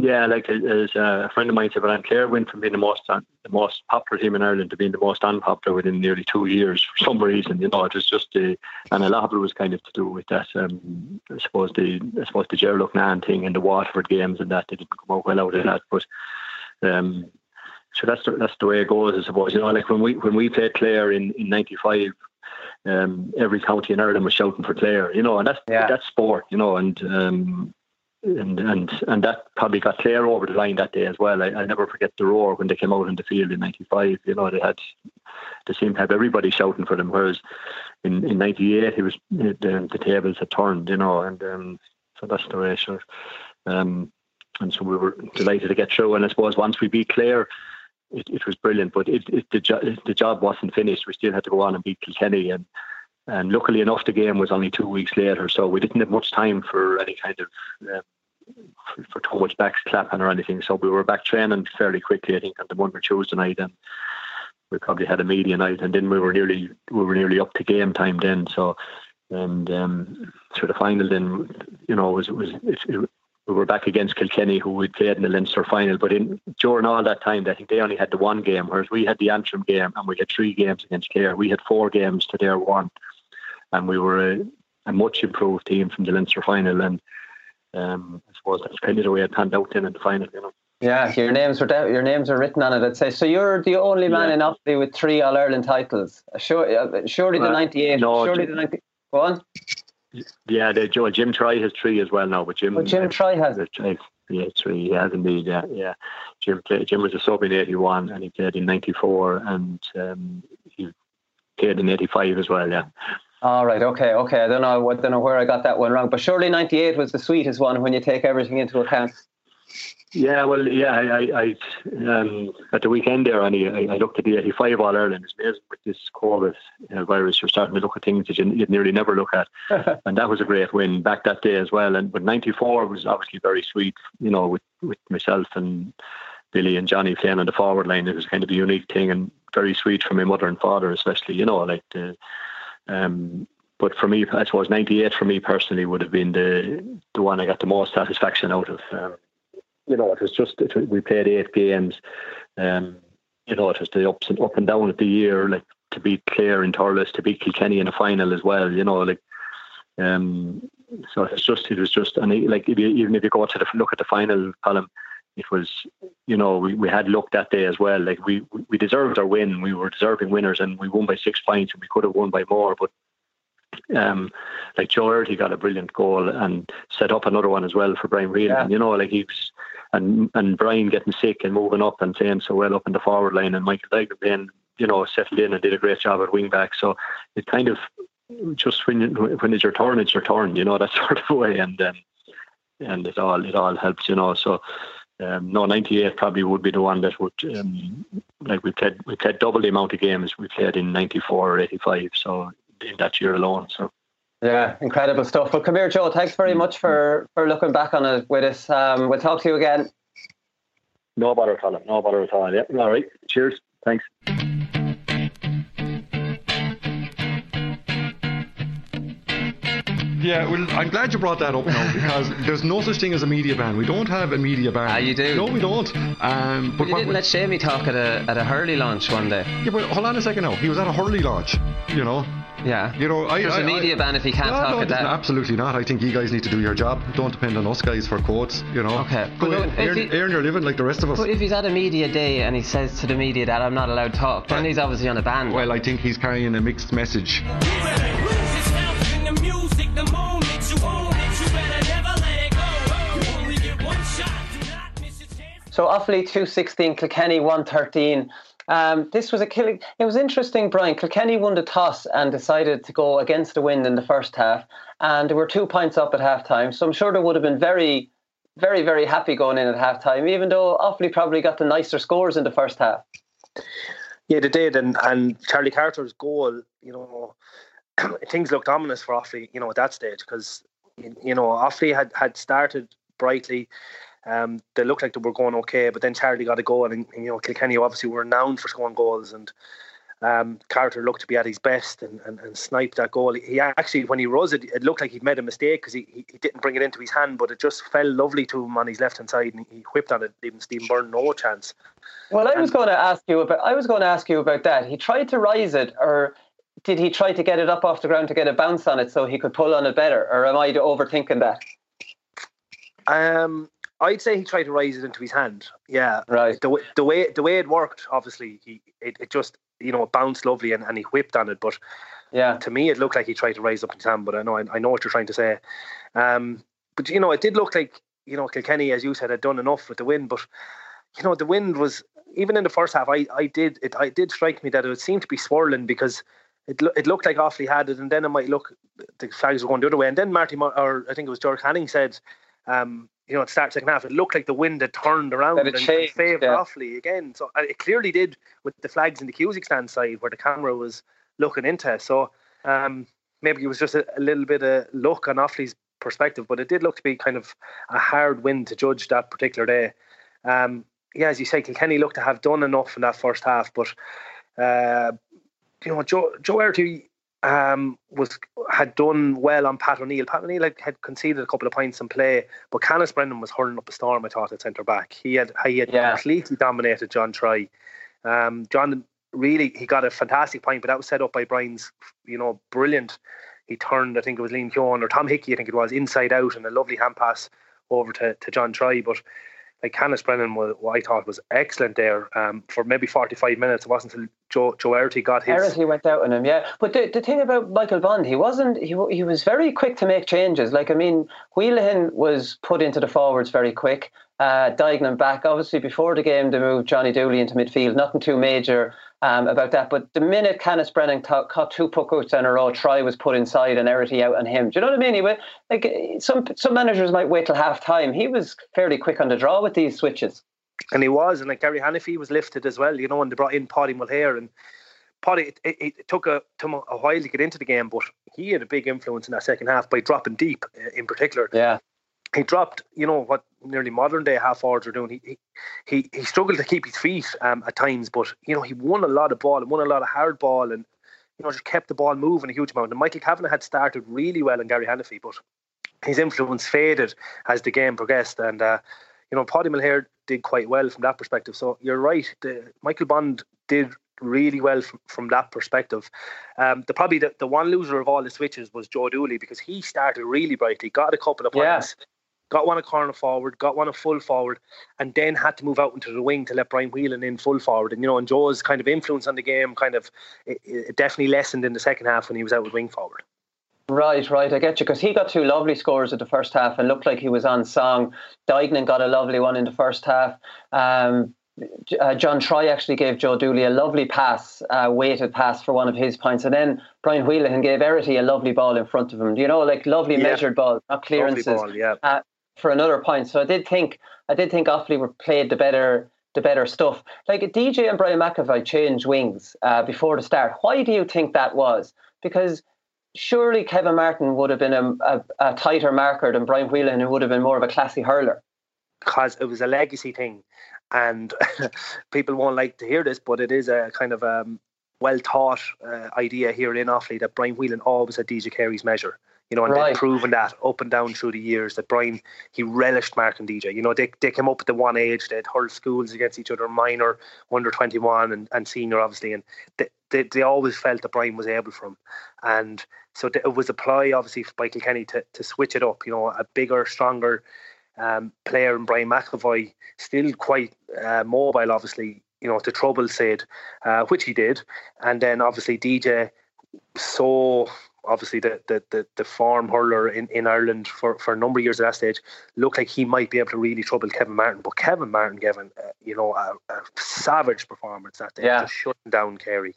Yeah, like as a friend of mine said, but Clare went from being the most the most popular team in Ireland to being the most unpopular within nearly two years for some reason. You know, it was just the and a lot of it was kind of to do with that. Um, I suppose the I suppose the Gerald Loughnane thing and the Waterford games and that they didn't come out well out of that. But um, so that's the, that's the way it goes. I suppose you know, like when we when we played Clare in in '95. Um, every county in Ireland was shouting for Clare, you know, and that's yeah. that's sport, you know, and um, and and and that probably got Clare over the line that day as well. I, I never forget the roar when they came out in the field in '95. You know, they had they seemed to have everybody shouting for them. Whereas in in '98, it was the, the tables had turned. You know, and um, so that's the way. Sure. Um, and so we were delighted to get through. And I suppose once we beat Clare, it, it was brilliant. But it, it, the, jo- the job wasn't finished. We still had to go on and beat Kilkenny and. And luckily enough, the game was only two weeks later, so we didn't have much time for any kind of um, for, for too much back clapping or anything. So we were back training fairly quickly, I think, on the Monday Tuesday night, and we probably had a media night, and then we were nearly we were nearly up to game time then. So and um, so the final then, you know, was was it, it, we were back against Kilkenny, who we played in the Leinster final. But in during all that time, I think they only had the one game, whereas we had the Antrim game, and we had three games against Clare. We had four games to their one, and we were a, a much improved team from the Leinster final. And um, I suppose that's kind of the way it panned out in the final, you know. Yeah, your names are your names are written on it. I'd say so. You're the only man yeah. in Offaly with three All Ireland titles. Sure, uh, surely the '98. No, surely the '90. Go on. Yeah, the, Jim Troy has three as well now, but Jim. Oh, Jim Troy has it. Yeah, three. He has indeed. Yeah, yeah. Jim played, Jim was a sub in '81 and he played in '94 and um, he played in '85 as well. Yeah. All right. Okay. Okay. I don't know. I don't know where I got that one wrong, but surely '98 was the sweetest one when you take everything into account. Yeah, well, yeah, I, I, um, at the weekend there, Annie, I, I looked at the 85 All Ireland. It's amazing with this COVID uh, virus, you're starting to look at things that you, would nearly never look at. <laughs> and that was a great win back that day as well. And but 94 was obviously very sweet, you know, with, with myself and Billy and Johnny playing on the forward line. It was kind of a unique thing and very sweet for my mother and father, especially, you know, like the um, but for me, I suppose '98 for me personally would have been the the one I got the most satisfaction out of. Um, you know, it was just it, we played eight games. Um, you know, it was the ups and up and down of the year, like to beat Clare in Thurles, to beat Kilkenny in the final as well. You know, like um, so it's just it was just and like if you, even if you go to the look at the final column, it was, you know, we, we had luck that day as well. Like we, we deserved our win. We were deserving winners and we won by six points and we could have won by more. But um, like Joe Earty got a brilliant goal and set up another one as well for Brian Reed. Yeah. You know, like he was, and and Brian getting sick and moving up and playing so well up in the forward line, and Michael Dyke being, you know, settled in and did a great job at wing back. So it kind of just when when it's your turn, it's your turn. You know that <laughs> sort of way, and um, and it all it all helps. You know, so um, no, 98 probably would be the one that would, um, like we played, we played double the amount of games we played in 94 or 85. So in that year alone. So. Yeah, incredible stuff. But come here, Joe. Thanks very much for, for looking back on it with us. Um, we'll talk to you again. No bother at all. No bother at all. Yeah. All right. Cheers. Thanks. Yeah, well, I'm glad you brought that up now because <laughs> there's no such thing as a media ban. We don't have a media ban. Ah, you do? No, we don't. Um, but, but you didn't let Shamey talk at a at a Hurley launch one day. Yeah, but hold on a second now. He was at a Hurley launch. You know. Yeah. You know, I, There's I, a media I, ban if he can't no, talk no, at that. Absolutely not. I think you guys need to do your job. Don't depend on us guys for quotes. You know. Okay. Go but out, earn, he, earn your living like the rest of us. But if he's at a media day and he says to the media that I'm not allowed to talk, then he's obviously on a ban. Well, I think he's carrying a mixed message. So Offaly 216, Kilkenny 113. Um, this was a killing. It was interesting, Brian. Kilkenny won the toss and decided to go against the wind in the first half, and they were two points up at half time. So I'm sure they would have been very, very, very happy going in at half time, even though Offaly probably got the nicer scores in the first half. Yeah, they did, and and Charlie Carter's goal, you know, <clears throat> things looked ominous for Offaly, you know, at that stage because you know Offaly had had started brightly. Um, they looked like they were going okay, but then Charlie got a goal, and you know Kilkenny obviously were renowned for scoring goals, and um, Carter looked to be at his best and, and, and sniped that goal. He actually, when he rose it, it looked like he'd made a mistake because he, he, he, didn't bring it into his hand, but it just fell lovely to him on his left hand side, and he whipped on it, leaving Stephen Byrne no chance. Well, I was going to ask you about. I was going to ask you about that. He tried to rise it, or did he try to get it up off the ground to get a bounce on it so he could pull on it better, or am I overthinking that? Um, I'd say he tried to raise it into his hand. Yeah, right. The way the way the way it worked, obviously, he it, it just you know it bounced lovely and, and he whipped on it. But yeah, to me, it looked like he tried to raise up his hand. But I know I, I know what you're trying to say. Um, but you know, it did look like you know Kilkenny, as you said, had done enough with the wind. But you know, the wind was even in the first half. I I did it. I did strike me that it seemed to be swirling because it it looked like Offaly had it, and then it might look the flags were going the other way. And then Marty, or I think it was Ger Canning, said, um, you know, at the start second half, it looked like the wind had turned around and, changed, favoured yeah. Offaly again. So it clearly did with the flags in the Cusack stand side where the camera was looking into. So um, maybe it was just a, a little bit of luck on Offaly's perspective, but it did look to be kind of a hard win to judge that particular day. Um, yeah, as you say, Kilkenny looked to have done enough in that first half, but uh, you know, Joe Joe Errity um, was had done well on Pat O'Neill. Pat O'Neill had, had conceded a couple of points in play, but Canice Brennan was hurling up a storm. I thought at centre back, he had he had Yeah. completely dominated John Troy. Um, John really he got a fantastic point, but that was set up by Brian's, you know, brilliant. He turned, I think it was Liam Keown or Tom Hickey, I think it was, inside out, and a lovely hand pass over to, to John Troy. But like Canice Brennan, was, what I thought was excellent there um, for maybe 45 minutes. It wasn't until Joe, Joe Errity got his. Harris, went out on him, yeah. But the, the thing about Michael Bond, he wasn't. He he was very quick to make changes. Like I mean, Whelahan was put into the forwards very quick. Uh, back. Obviously, before the game, they moved Johnny Dooley into midfield. Nothing too major um, about that. But the minute Canice Brennan caught, caught two puckouts in a row, Troy was put inside and Errity out on him. Do you know what I mean? He went, like some some managers might wait till half time. He was fairly quick on the draw with these switches. And he was, and like Gary Hanniffy was lifted as well, you know, and they brought in Paddy Mulhare and Paddy. It, it, it took a, took a while to get into the game, but he had a big influence in that second half by dropping deep, uh, in particular. Yeah, he dropped, you know, what nearly modern day half forwards are doing. He, he he struggled to keep his feet um, at times, but you know, he won a lot of ball and won a lot of hard ball, and you know, just kept the ball moving a huge amount. And Michael Kavanagh had started really well in Gary Hanniffy, but his influence faded as the game progressed, and. Uh, you know, Paddy Mulhare did quite well from that perspective. So you're right. The, Michael Bond did really well from, from that perspective. Um, the probably the, the one loser of all the switches was Joe Dooley because he started really brightly, got a couple of Yeah. Got one a corner forward, got one a full forward, and then had to move out into the wing to let Brian Whelan in full forward. And you know, and Joe's kind of influence on the game kind of it, it definitely lessened in the second half when he was out with wing forward. Right, right. I get you because he got two lovely scores at the first half and looked like he was on song. Duignan got a lovely one in the first half. Um, uh, John Troy actually gave Joe Dooley a lovely pass, uh, weighted pass for one of his points, and then Brian Whelahan gave Errity a lovely ball in front of him. You know, like lovely Yeah. measured ball, not clearances. Ball, yeah. uh, for another point. So I did think I did think Offaly were played the better the better stuff. Like DJ and Brian McEvoy changed wings uh, before the start. Why do you think that was? Because surely Kevin Martin would have been a, a, a tighter marker than Brian Whelan, who would have been more of a classy hurler. because it was a legacy thing, and <laughs> people won't like to hear this, but it is a kind of um, well thought uh, idea here in Offaly that Brian Whelan always had DJ Carey's measure. You know, and Right. they've proven that up and down through the years that Brian he relished Mark and DJ. You know, they they came up at the one age, they'd hurled schools against each other, minor, under twenty one, and, and senior, obviously, and they, they they always felt that Brian was able from, and so it was a ploy, obviously, by Kilkenny to to switch it up. You know, a bigger, stronger um, player in Brian McEvoy, still quite uh, mobile, obviously, you know, to trouble Sid, uh, which he did. And then obviously DJ, so obviously the, the, the, the form hurler in, in Ireland for, for a number of years at that stage, looked like he might be able to really trouble Kevin Martin. But Kevin Martin gave an, uh, you know, a, a savage performance that day, Yeah. just shutting down Carey.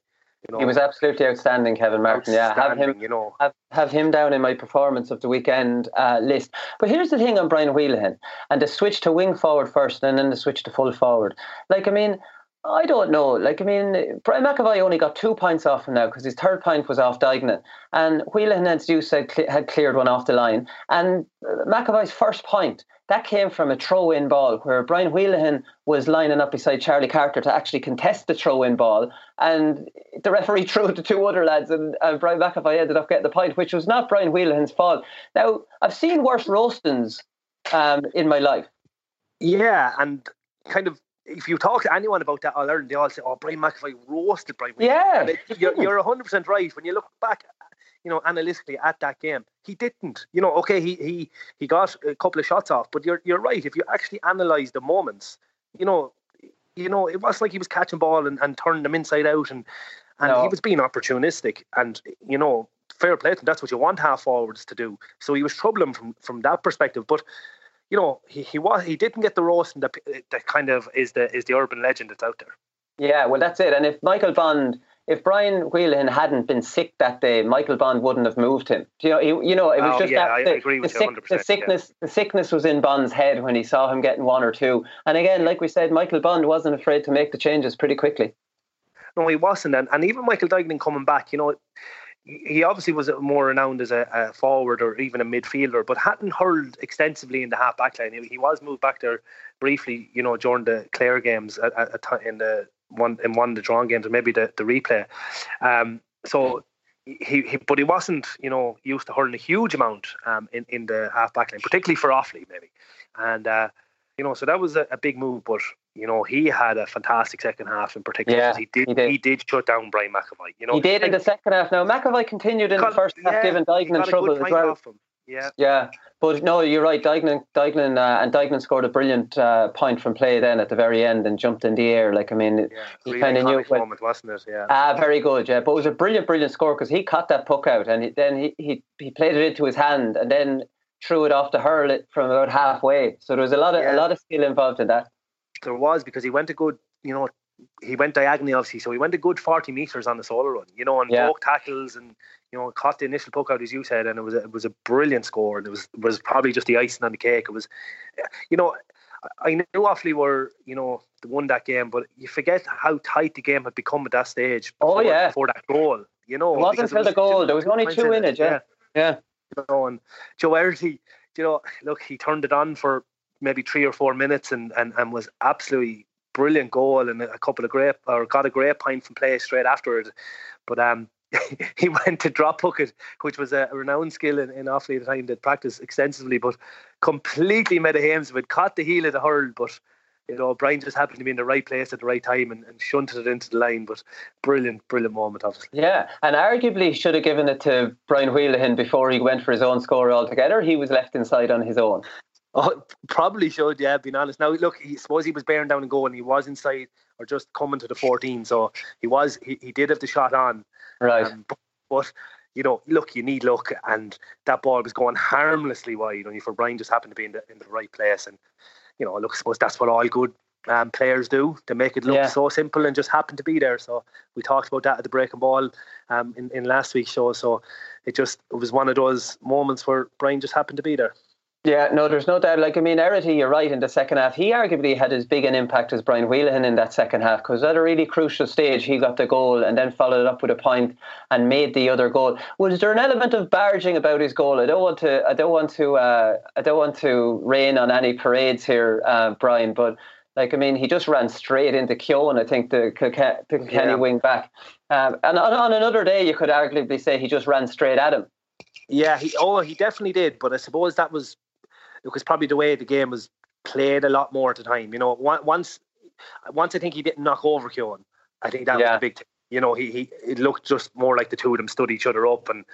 You know, He was absolutely outstanding, Kevin Martin. Yeah, have him, you know. have, have him down in my performance of the weekend uh, list. But here's the thing on Brian Whelahan and the switch to wing forward first and then the switch to full forward. Like, I mean, I don't know. Like, I mean, Brian McEvoy only got two points off him now because his third point was off Duignan. And Whelan and Deuce had, had cleared one off the line. And uh, McEvoy's first point, that came from a throw in ball where Brian Whelan was lining up beside Charlie Carter to actually contest the throw in ball. And the referee <laughs> threw it to two other lads, and, and Brian McEvoy ended up getting the point, which was not Brian Whelan's fault. Now, I've seen worse roastings um, in my life. Yeah, and kind of if you talk to anyone about that All Ireland, they all say, "Oh, Brian McEvoy roasted Brian." Yeah, you're you're hundred percent right. When you look back, you know, analytically at that game, he didn't. You know, okay, he he he got a couple of shots off, but you're you're right. If you actually analyze the moments, you know, you know, it wasn't like he was catching ball and, and turning them inside out, and and no. he was being opportunistic. And you know, fair play to him. That's what you want half forwards to do. So he was troubling from from that perspective, but you know, he, he was he didn't get the roast, and that that kind of is the is the urban legend that's out there. Yeah, well, that's it. And if Michael Bond, if Brian Whelan hadn't been sick that day, Michael Bond wouldn't have moved him. You know, he, you know, it was oh, just yeah, that the, I agree with the, sick, the sickness. Yeah. The sickness was in Bond's head when he saw him getting one or two. And again, like we said, Michael Bond wasn't afraid to make the changes pretty quickly. No, he wasn't, and, and even Michael Duignan coming back, you know, he obviously was more renowned as a, a, forward or even a midfielder, but hadn't hurled extensively in the half back line. He, was moved back there briefly, you know, during the Clare games at, at, at in the one in one of the drawn games or maybe the, the replay. Um, so he, he, but he wasn't, you know, used to hurling a huge amount um, in in the half back line, particularly for Offaly maybe, and uh, you know, so that was a, a big move. But you know, he had a fantastic second half in particular. Yeah, he did, he did. He did shut down Brian McEvoy. You know, he did in the second half. Now McEvoy continued in the first half, yeah, giving Duignan trouble as well. Yeah, yeah, but no, you're right. Duignan, Duignan, uh, and Duignan scored a brilliant uh, point from play then at the very end and jumped in the air. Like I mean, yeah, he really kind of knew. When, moment, wasn't it? Yeah. Ah, very good. Yeah, but it was a brilliant, brilliant score because he cut that puck out and he, then he, he he played it into his hand and then threw it off to hurl it from about halfway. So there was a lot of Yeah. a lot of skill involved in that. There was because he went a good, you know, he went diagonally obviously, so he went a good forty meters on the solo run, you know, and Yeah. broke tackles and you know caught the initial puck out as you said, and it was a, it was a brilliant score, and it was was probably just the icing on the cake. It was, you know. I- knew Offaly were, you know, the won that game, but you forget how tight the game had become at that stage. Oh, before- yeah. before that goal, you know, It wasn't until the goal. There was only two in it. Yeah, yeah. you know, and Joe Errity, you know, look, he turned it on for maybe three or four minutes and, and, and was absolutely brilliant goal and a couple of great or got a great point from play straight afterward. But um <laughs> he went to drop hook it, which was a renowned skill in, in Offaly at the time that practiced extensively, but completely made a hames of it, caught the heel of the hurl, but you know, Brian just happened to be in the right place at the right time and, and shunted it into the line. But brilliant, brilliant moment, obviously. Yeah, and arguably should have given it to Brian Whelahan before he went for his own score altogether. He was left inside on his own. Oh, probably should, yeah, being honest. Now, look, he suppose he was bearing down and goal and he was inside or just coming to the 14. So he was, he, he did have the shot on. Right. Um, but, but, you know, look, you need luck. And that ball was going harmlessly wide. Only for Brian just happened to be in the, in the right place. And, you know, look, I suppose that's what all good um, players do. They make it look Yeah. so simple and just happen to be there. So we talked about that at the breaking ball um, in, in last week's show. So it just, it was one of those moments where Brian just happened to be there. Yeah, no, there's no doubt. Like, I mean, Errity, you're right, in the second half, he arguably had as big an impact as Brian Whelahan in that second half because at a really crucial stage, he got the goal and then followed it up with a point and made the other goal. Was there an element of barging about his goal? I don't want to, I don't want to, uh, I don't want to rain on any parades here, uh, Brian, but like, I mean, he just ran straight into Keown, I think, the Kilkenny Kilkenny Yeah. wing back. Um, and on, on another day, you could arguably say he just ran straight at him. Yeah, he oh he definitely did, but I suppose that was it was probably the way the game was played a lot more at the time. You know, once once I think he didn't knock over Keown, I think that was Yeah. the big thing. You know, he he it looked just more like the two of them stood each other up, and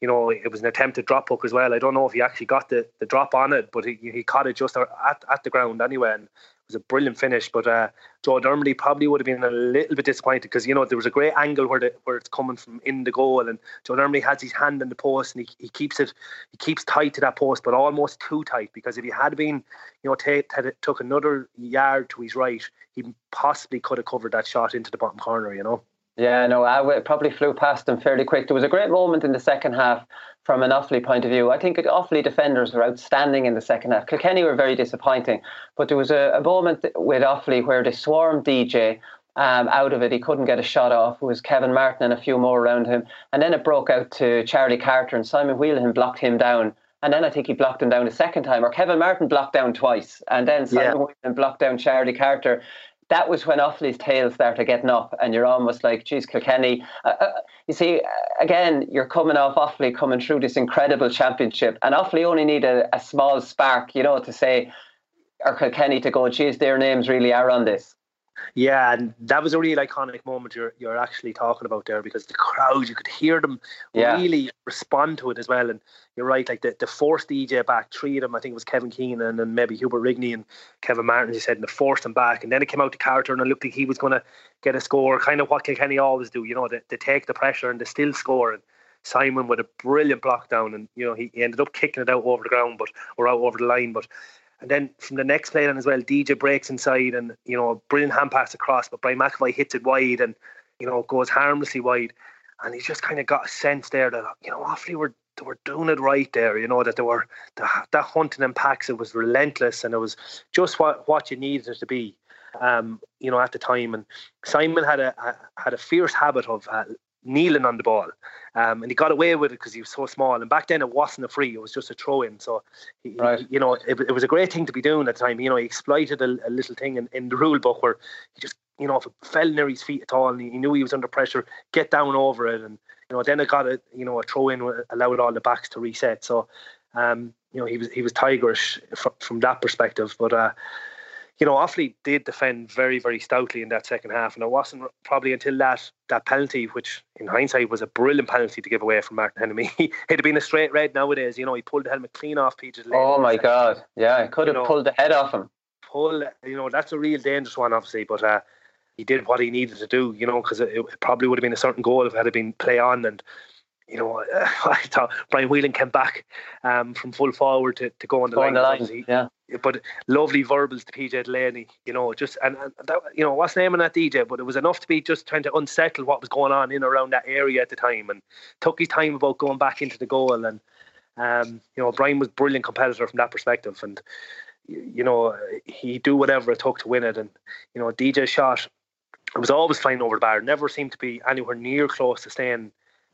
you know it was an attempted drop hook as well. I don't know if he actually got the, the drop on it, but he he caught it just at at the ground anyway, and was a brilliant finish. But uh, Joe Dermody probably would have been a little bit disappointed because you know there was a great angle where the, where it's coming from in the goal, and Joe Dermody has his hand in the post and he, he keeps it he keeps tight to that post, but almost too tight because if he had been you know ta ta- took another yard to his right, he possibly could have covered that shot into the bottom corner. You know. Yeah, no, I probably flew past them fairly quick. There was a great moment in the second half from an Offaly point of view. I think Offaly defenders were outstanding in the second half. Kilkenny were very disappointing, but there was a, a moment with Offaly where they swarmed DJ um, out of it. He couldn't get a shot off. It was Kevin Martin and a few more around him. And then it broke out to Charlie Carter, and Simon Whelan blocked him down. And then I think he blocked him down a second time, or Kevin Martin blocked down twice. And then Simon yeah. Whelan blocked down Charlie Carter that was when Offaly's tail started getting up, and you're almost like, geez, Kilkenny. Uh, uh, you see, again, you're coming off Offaly coming through this incredible championship, and Offaly only need a, a small spark, you know, to say, or Kilkenny to go, geez, their names really are on this. Yeah, and that was a really iconic moment you're you're actually talking about there because the crowd you could hear them yeah. really respond to it as well. And you're right, like the, the forced DJ back, three of them, I think it was Kevin Keenan and maybe Hubert Rigney and Kevin Martin, he said, and they forced him back. And then it came out to Carter and it looked like he was gonna get a score, kind of what Kilkenny always do, you know, they, they take the pressure and they still score and Simon with a brilliant block down and you know he, he ended up kicking it out over the ground but or out over the line but and then from the next play on as well, DJ breaks inside and, you know, a brilliant hand pass across, but Brian McEvoy hits it wide and, you know, goes harmlessly wide. And he's just kind of got a sense there that, you know, Offaly were they were doing it right there, you know, that they were the, that hunting and packs, it was relentless and it was just what, what you needed it to be. Um, you know, at the time, and Simon had a, a had a fierce habit of uh, kneeling on the ball. Um, and he got away with it because he was so small. And back then it wasn't a free; it was just a throw in. So, he, right. you know, it, it, was a great thing to be doing at the time. You know, he exploited a, a little thing in, in, the rule book where he just, you know, if it fell near his feet at all, and he, he, knew he was under pressure, get down over it, and you know, then it got a, you know, a throw in allowed all the backs to reset. So, um, you know, he was he was tigerish from, from that perspective, but. Uh, you know, Offaly did defend very, very stoutly in that second half, and it wasn't probably until that that penalty, which in hindsight was a brilliant penalty to give away from Martin Hanamy. <laughs> It'd have been a straight red nowadays. You know, he pulled the helmet clean off Peter's leg. Oh my God! Yeah, could have know, pulled the head off him. Pull, you know, that's a real dangerous one, obviously, but. Uh, he did what he needed to do, you know, because it, it, probably would have been a certain goal if it had been play on. And you know, <laughs> I thought Brian Whelan came back um, from full forward to, to go on the go line. On the line. yeah. But lovely verbals to PJ Delaney, you know, just and, and that, you know, what's naming that DJ, but it was enough to be just trying to unsettle what was going on in around that area at the time, and took his time about going back into the goal. And um, you know, Brian was brilliant competitor from that perspective, and you know, he do whatever it took to win it. And you know, DJ shot, it was always flying over the bar, never seemed to be anywhere near close to staying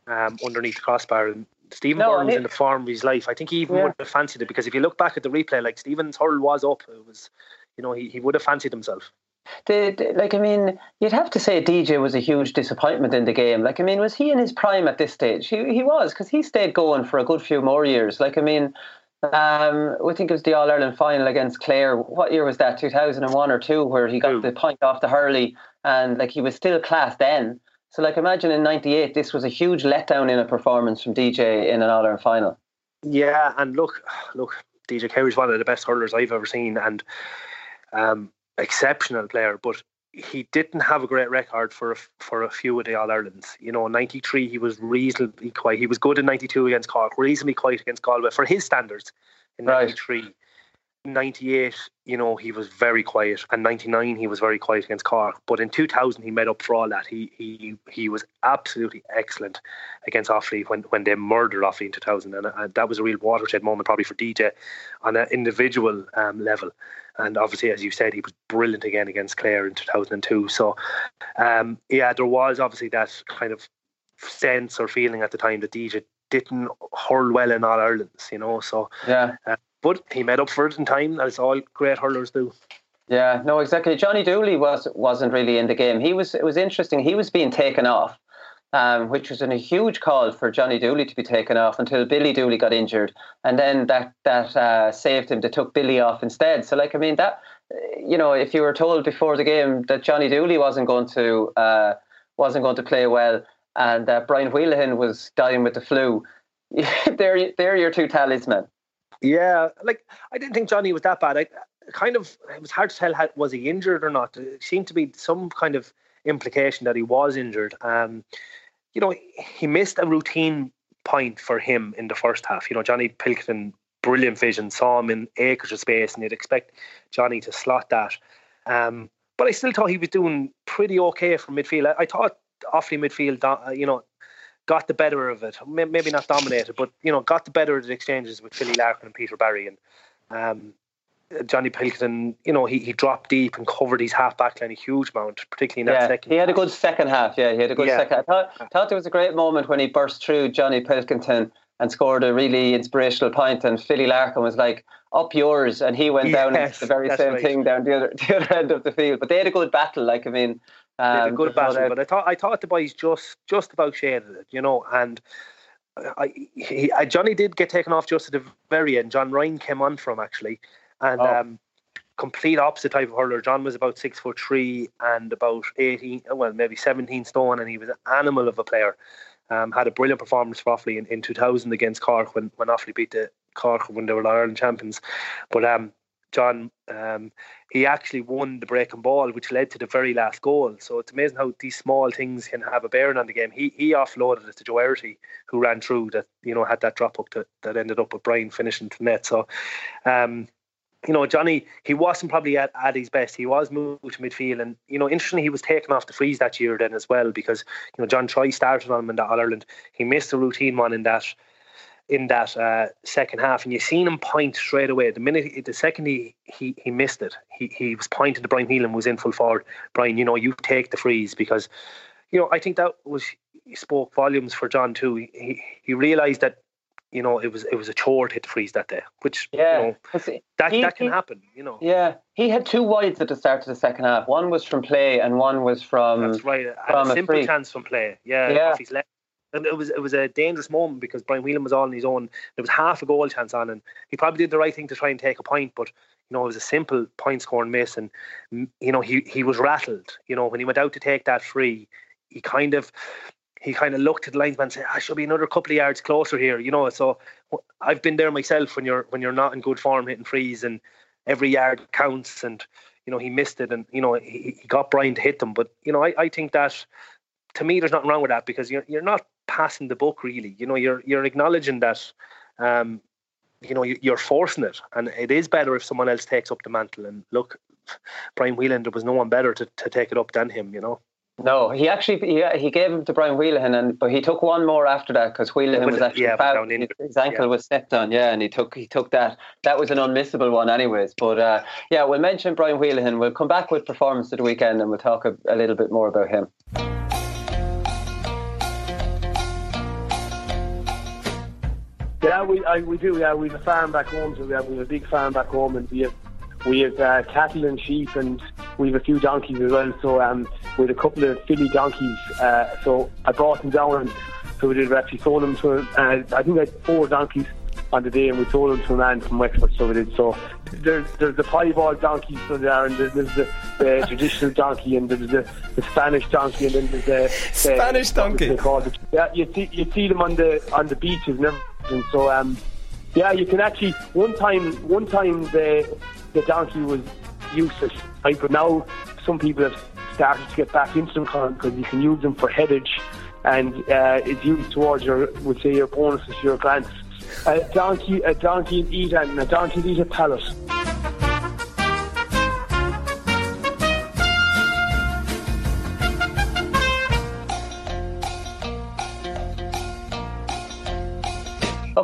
um, underneath the crossbar. And Stephen no, Byrne was in the form of his life. I think he even yeah. would have fancied it because if you look back at the replay, like Stephen's hurl was up. It was, you know, he, he would have fancied himself. Did like I mean, you'd have to say DJ was a huge disappointment in the game. Like I mean, was he in his prime at this stage? He he was because he stayed going for a good few more years. Like I mean, um, I think it was the All Ireland final against Clare. What year was that? Two thousand and one or two, where he got Ooh. the point off the hurley, and like he was still class then. So, like, imagine in '98, this was a huge letdown in a performance from DJ in an All Ireland final. Yeah, and look, <sighs> look, DJ Carey's one of the best hurlers I've ever seen, and um, exceptional player. But he didn't have a great record for a, for a few of the All Irelands. You know, '93 he was reasonably quiet. He was good in '92 against Cork, reasonably quiet against Galway for his standards in '93. Right. 98, you know, he was very quiet, and 99 he was very quiet against Cork. But in 2000, he made up for all that. He he he was absolutely excellent against Offaly when when they murdered Offaly in 2000, and, and that was a real watershed moment probably for DJ on an individual um, level. And obviously, as you said, he was brilliant again against Clare in 2002. So, um, yeah, there was obviously that kind of sense or feeling at the time that DJ didn't hurl well in All Irelands, you know. So yeah. Uh, but he made up for it in time, as all great hurlers do. Yeah, no, exactly. Johnny Dooley was wasn't really in the game. He was. It was interesting. He was being taken off, um, which was in a huge call for Johnny Dooley to be taken off until Billy Dooley got injured, and then that that uh, saved him. They took Billy off instead. So, like, I mean, that you know, if you were told before the game that Johnny Dooley wasn't going to uh, wasn't going to play well, and that Brian Whelan was dying with the flu, <laughs> they're your two talisman. Yeah, like I didn't think Johnny was that bad. I kind of it was hard to tell how, was he injured or not. It seemed to be some kind of implication that he was injured. Um, you know, he missed a routine point for him in the first half. You know, Johnny Pilkington, brilliant vision, saw him in acres of space, and you'd expect Johnny to slot that. Um, but I still thought he was doing pretty okay from midfield. I, I thought Offaly midfield, uh, you know, got the better of it. Maybe not dominated, but you know, got the better of the exchanges with Philly Larkin and Peter Barry. And um, Johnny Pilkington, you know, he, he dropped deep and covered his half back line a huge amount, particularly in that yeah, second. He had a good second half. Yeah, he had a good Yeah. second. I thought, thought there was a great moment when he burst through Johnny Pilkington and scored a really inspirational point, and Philly Larkin was like, "Up yours," and he went down Yes, into the very same right. thing down the other <laughs> the other end of the field. But they had a good battle. Like I mean, Had a um, good battle, but I thought I thought the boys just just about shaded it, you know. And I, he, I, Johnny did get taken off just at the very end. John Ryan came on from actually, and Oh. um, complete opposite type of hurler. John was about six foot three and about eighteen, well maybe seventeen stone, and he was an animal of a player. Um, had a brilliant performance for Offaly in, in 2000 against Cork when when Offaly beat the Cork when they were Ireland champions. But um, John, um, he actually won the breaking ball, which led to the very last goal. So it's amazing how these small things can have a bearing on the game. He he offloaded it to Joe Joerty, who ran through that, you know, had that drop up that, that ended up with Brian finishing to net. So, um, you know, Johnny, he wasn't probably at, at his best. He was moved to midfield, and you know, interestingly, he was taken off the freeze that year then as well because you know John Troy started on him in that All Ireland. He missed a routine one in that in that uh, second half, and you seen him point straight away. The minute, the second he he, he missed it, he, he was pointing to Brian Heelan, was in full forward. Brian, you know, you take the freeze because, you know, I think that was he spoke volumes for John too. He he, he realised that, you know, it was it was a chore to hit the freeze that day, which Yeah, you know, that he- that can he- happen. You know, Yeah, he had two wides at the start of the second half. One was from play, and one was from that's right. From a a simple free. chance from play, yeah, Yeah. off his left. And it was it was a dangerous moment because Brian Whelan was all on his own. There was half a goal chance on, and he probably did the right thing to try and take a point. But you know, it was a simple point scoring miss, and mm, you know he he was rattled. You know, when he went out to take that free, he kind of he kind of looked at the linesman and said, "I should be another couple of yards closer here." You know, so I've been there myself when you're when you're not in good form hitting frees, and every yard counts. And you know, he missed it, and you know he, he got Brian to hit them. But you know, I, I think that to me, there's nothing wrong with that because you're you're not passing the book really. You know, you're you're acknowledging that. Um, you know, you- you're forcing it, and it is better if someone else takes up the mantle. And look, Brian Whelan, there was no one better to, to take it up than him. You know. No, he actually he, he gave him to Brian Whelahan, and but he took one more after that because Whelahan With was actually yeah, fouled. his ankle yeah. was stepped on, yeah, and he took he took that. That was an unmissable one, anyways. But uh, yeah, we'll mention Brian Whelahan. We'll come back with performance of the weekend, and we'll talk a, a little bit more about him. Yeah, we I, we do. Yeah, we have a farm back home, so we have, we have a big farm back home, and we have we have uh, cattle and sheep, and we have a few donkeys as well. So um, we had a couple of filly donkeys. Uh, so I brought them down, and so we did actually sold them to. Uh, I think we had four donkeys on the day, and we sold them to a man from Wexford. So we did. So there's there's the piebald donkeys, so there, and there's, there's the, the traditional donkey, and there's the, the Spanish donkey, and then there's the Spanish donkey. They call it. Yeah, you see you see them on the on the beaches and everything. And so um, yeah, you can actually one time one time the the donkey was useless, right? But now some people have started to get back into them because you can use them for headage, and uh, it's used towards your, would say, your bonuses, your grants. A donkey, a donkey eat and a donkey eat a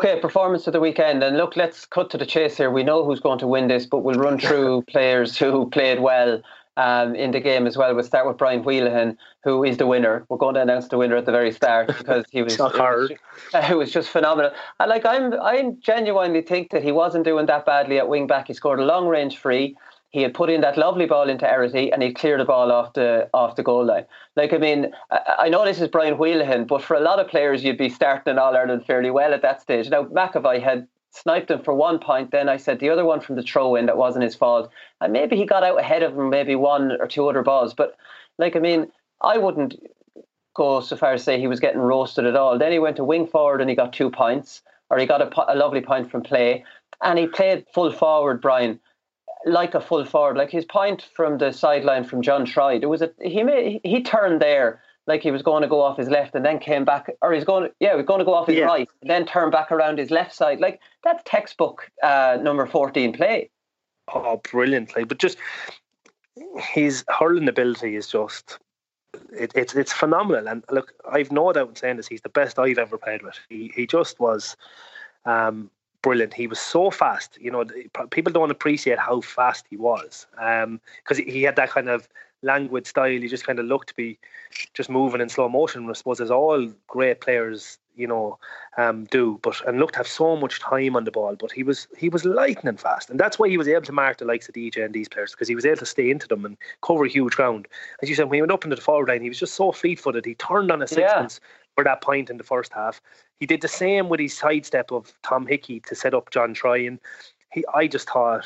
Okay, performance of the weekend, and look, let's cut to the chase here. We know who's going to win this, but we'll run <laughs> through players who played well um, in the game as well. We'll start with Brian Whelahan, who is the winner. We're going to announce the winner at the very start <laughs> because he was, Not it was, hard. <laughs> it was just phenomenal. And like I'm, I genuinely think that he wasn't doing that badly at wing back. He scored a long range free. He had put in that lovely ball into Errity and he cleared the ball off the off the goal line. Like I mean, I, know this is Brian Whelahan, but for a lot of players, you'd be starting in All Ireland fairly well at that stage. Now McEvoy had sniped him for one point. Then I said the other one from the throw in that wasn't his fault, and maybe he got out ahead of him, maybe one or two other balls. But like I mean, I wouldn't go so far as say he was getting roasted at all. Then he went to wing forward and he got two points, or he got a, a lovely point from play, and he played full forward, Brian, like a full forward. Like his point from the sideline from John Troy, it was a he made, he turned there like he was going to go off his left and then came back, or he's going to, yeah, he was going to go off his Yeah. right and then turn back around his left side. Like that's textbook uh, number fourteen play. Oh, brilliantly! But just his hurling ability is just it, it's it's phenomenal. And look, I've no doubt in saying this. He's the best I've ever played with. He he just was. Um, brilliant. He was so fast. You know, people don't appreciate how fast he was because um, he had that kind of languid style. He just kind of looked to be just moving in slow motion. I suppose as all great players, you know, um, do. But and looked to have so much time on the ball. But he was he was lightning fast, and that's why he was able to mark the likes of DJ and these players because he was able to stay into them and cover huge ground. As you said, when he went up into the forward line, he was just so fleet footed. He turned on a sixpence. Yeah. For that point in the first half, he did the same with his sidestep of Tom Hickey to set up John Troy, and he, I just thought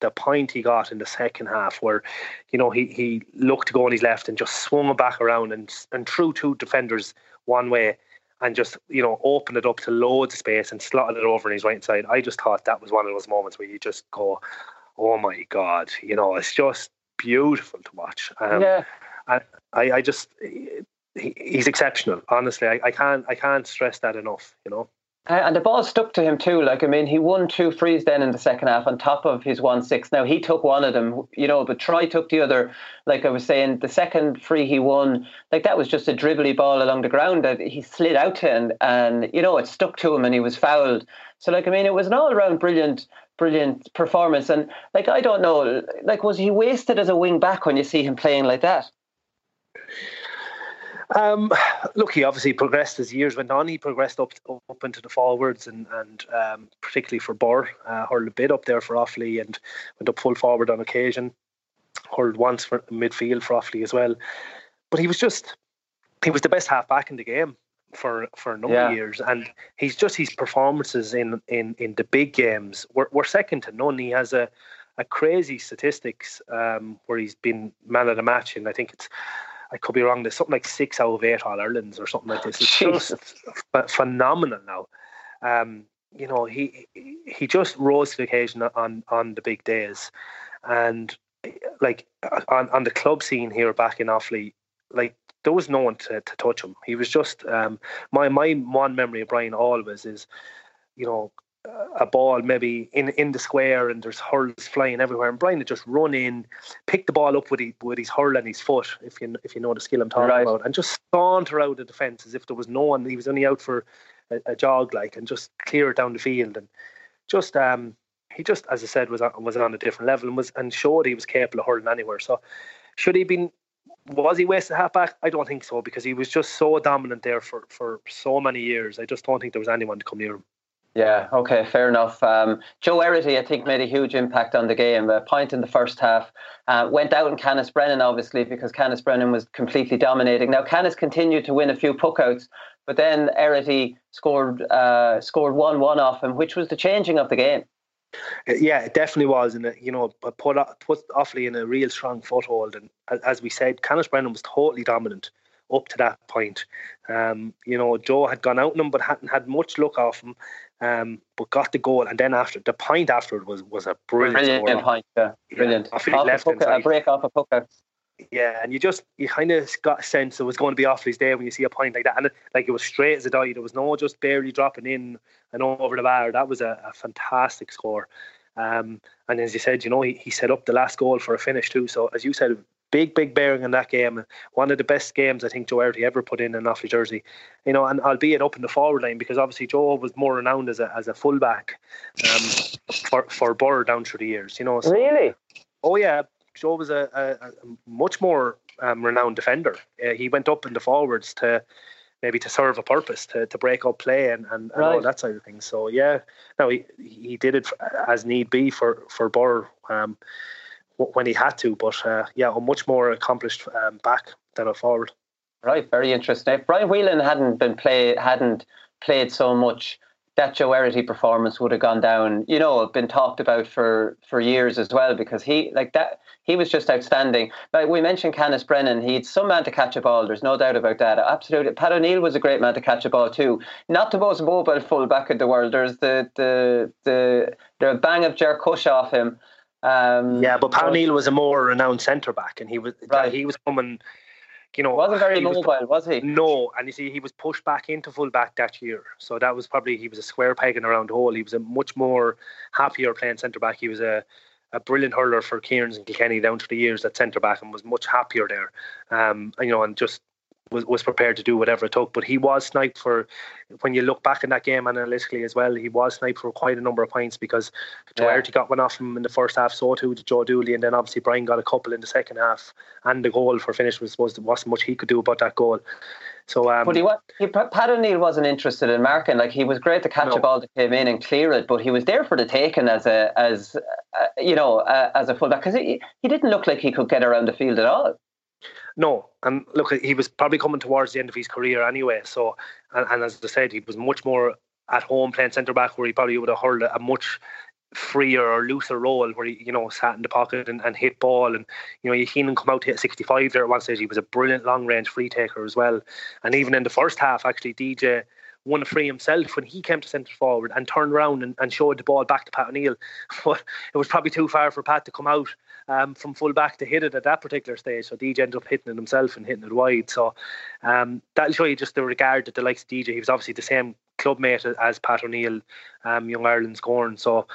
the point he got in the second half, where you know he he looked to go on his left and just swung it back around and and threw two defenders one way and just you know opened it up to loads of space and slotted it over on his right side. I just thought that was one of those moments where you just go, "Oh my god!" You know, it's just beautiful to watch. Um, yeah, I I just he, he's exceptional. Honestly, I, I can't I can't stress that enough. You know. Uh, and the ball stuck to him too. Like I mean, he won two frees then in the second half on top of his one six. Now he took one of them, you know, but Troy took the other. Like I was saying, the second free he won, like that was just a dribbly ball along the ground that he slid out to, and, and you know it stuck to him, and he was fouled. So like I mean, it was an all round brilliant, brilliant performance. And like I don't know, like was he wasted as a wing back when you see him playing like that? Um, look, he obviously progressed as years went on. He progressed up up into the forwards and and um, particularly for Birr, uh, hurled a bit up there for Offaly and went up full forward on occasion. Hurled once for midfield for Offaly as well. But he was just he was the best halfback in the game for for a number yeah. of years, and he's just his performances in in in the big games were, were second to none. He has a a crazy statistics um, where he's been man of the match, and I think it's I could be wrong. There's something like six out of eight All Irelands or something like this. It's just phenomenal now. Um, you know, he he just rose to the occasion on on the big days, and like on on the club scene here back in Offaly, like there was no one to, to touch him. He was just um, my my one memory of Brian always is, you know, a ball maybe in in the square and there's hurls flying everywhere and Brian would just run in, pick the ball up with his, with his hurl and his foot, if you if you know the skill I'm talking right. about, and just saunter out the defence as if there was no one. He was only out for a, a, jog, like, and just clear it down the field and just um he just as I said was on, was on a different level and was and showed he was capable of hurling anywhere. So should he been was he wasted halfback? I don't think so because he was just so dominant there for, for so many years. I just don't think there was anyone to come near him. Yeah, okay, fair enough. Um, Joe Errity, I think, made a huge impact on the game. A point in the first half. Uh, went out in Canice Brennan, obviously, because Canice Brennan was completely dominating. Now, Canice continued to win a few puckouts, but then Errity scored uh, scored 1 1 off him, which was the changing of the game. Yeah, it definitely was, and you know, put put Offaly in a real strong foothold. And as we said, Canice Brennan was totally dominant up to that point. Um, you know, Joe had gone out on him, but hadn't had much luck off him um, but got the goal. And then after the point afterward was was a brilliant, brilliant point. Yeah, brilliant. Yeah, off left a, a break off a pucker. Yeah, and you just you kind of got a sense it was going to be off his day when you see a point like that, and it, like it was straight as a die. There was no just barely dropping in and over the bar. That was a, a fantastic score. Um, and as you said, you know, he, he set up the last goal for a finish too. So as you said, big, big bearing in that game. One of the best games I think Joe Errity ever put in in Offaly jersey. You know, and albeit up in the forward line because obviously Joe was more renowned as a as a fullback um, for for Birr down through the years. You know, so, really. Oh yeah, Joe was a, a, a much more um, renowned defender. Uh, he went up in the forwards to maybe to serve a purpose to, to break up play and, and, and right. all that side of things. So yeah, no, he he did it as need be for for Birr. Um, when he had to. But uh, yeah, a much more accomplished um, back than a forward. Right, very interesting. If Brian Whelahan hadn't been play hadn't played so much, that Joe Errity performance would have gone down. You know, been talked about for for years as well because he like that. He was just outstanding. Like we mentioned Canice Brennan, he's some man to catch a ball. There's no doubt about that. Absolutely. Pat O'Neill was a great man to catch a ball too. Not the most mobile fullback in the world. There's the the the the bang of Jer off him. Um, yeah, but Pat O'Neill was a more renowned centre back, and he was right. he was coming. You know, wasn't very mobile, was, was, he? No, and you see, he was pushed back into full back that year, so that was probably he was a square peg in a round hole. He was a much more happier playing centre back. He was a a brilliant hurler for Cairns and Kilkenny down to the years at centre back, and was much happier there. Um, you know, and just was, was prepared to do whatever it took. But he was sniped for, when you look back in that game analytically as well, he was sniped for quite a number of points because Doherty yeah. got one off him in the first half, so too did Joe Dooley, and then obviously Brian got a couple in the second half, and the goal for finish was, was wasn't much he could do about that goal. So, um, but he, was, he Pat O'Neill wasn't interested in marking. Like he was great to catch no. a ball that came in and clear it, but he was there for the taking as a as uh, you know uh, as a fullback because he he didn't look like he could get around the field at all. No, and look, he was probably coming towards the end of his career anyway. So, and, and as I said, he was much more at home playing centre back, where he probably would have hurled a, a much freer or looser role where he, you know, sat in the pocket and, and hit ball. And, you know, you seen him come out to hit 65 there at one stage. He was a brilliant long range free taker as well. And even in the first half, actually, DJ won a free himself when he came to centre forward and turned around and, and showed the ball back to Pat O'Neill. <laughs> But it was probably too far for Pat to come out um, from full back to hit it at that particular stage. So DJ ended up hitting it himself and hitting it wide. So um, that'll show you just the regard that the likes of DJ. He was obviously the same club mate as Pat O'Neill, um, Young Ireland's Gowran. So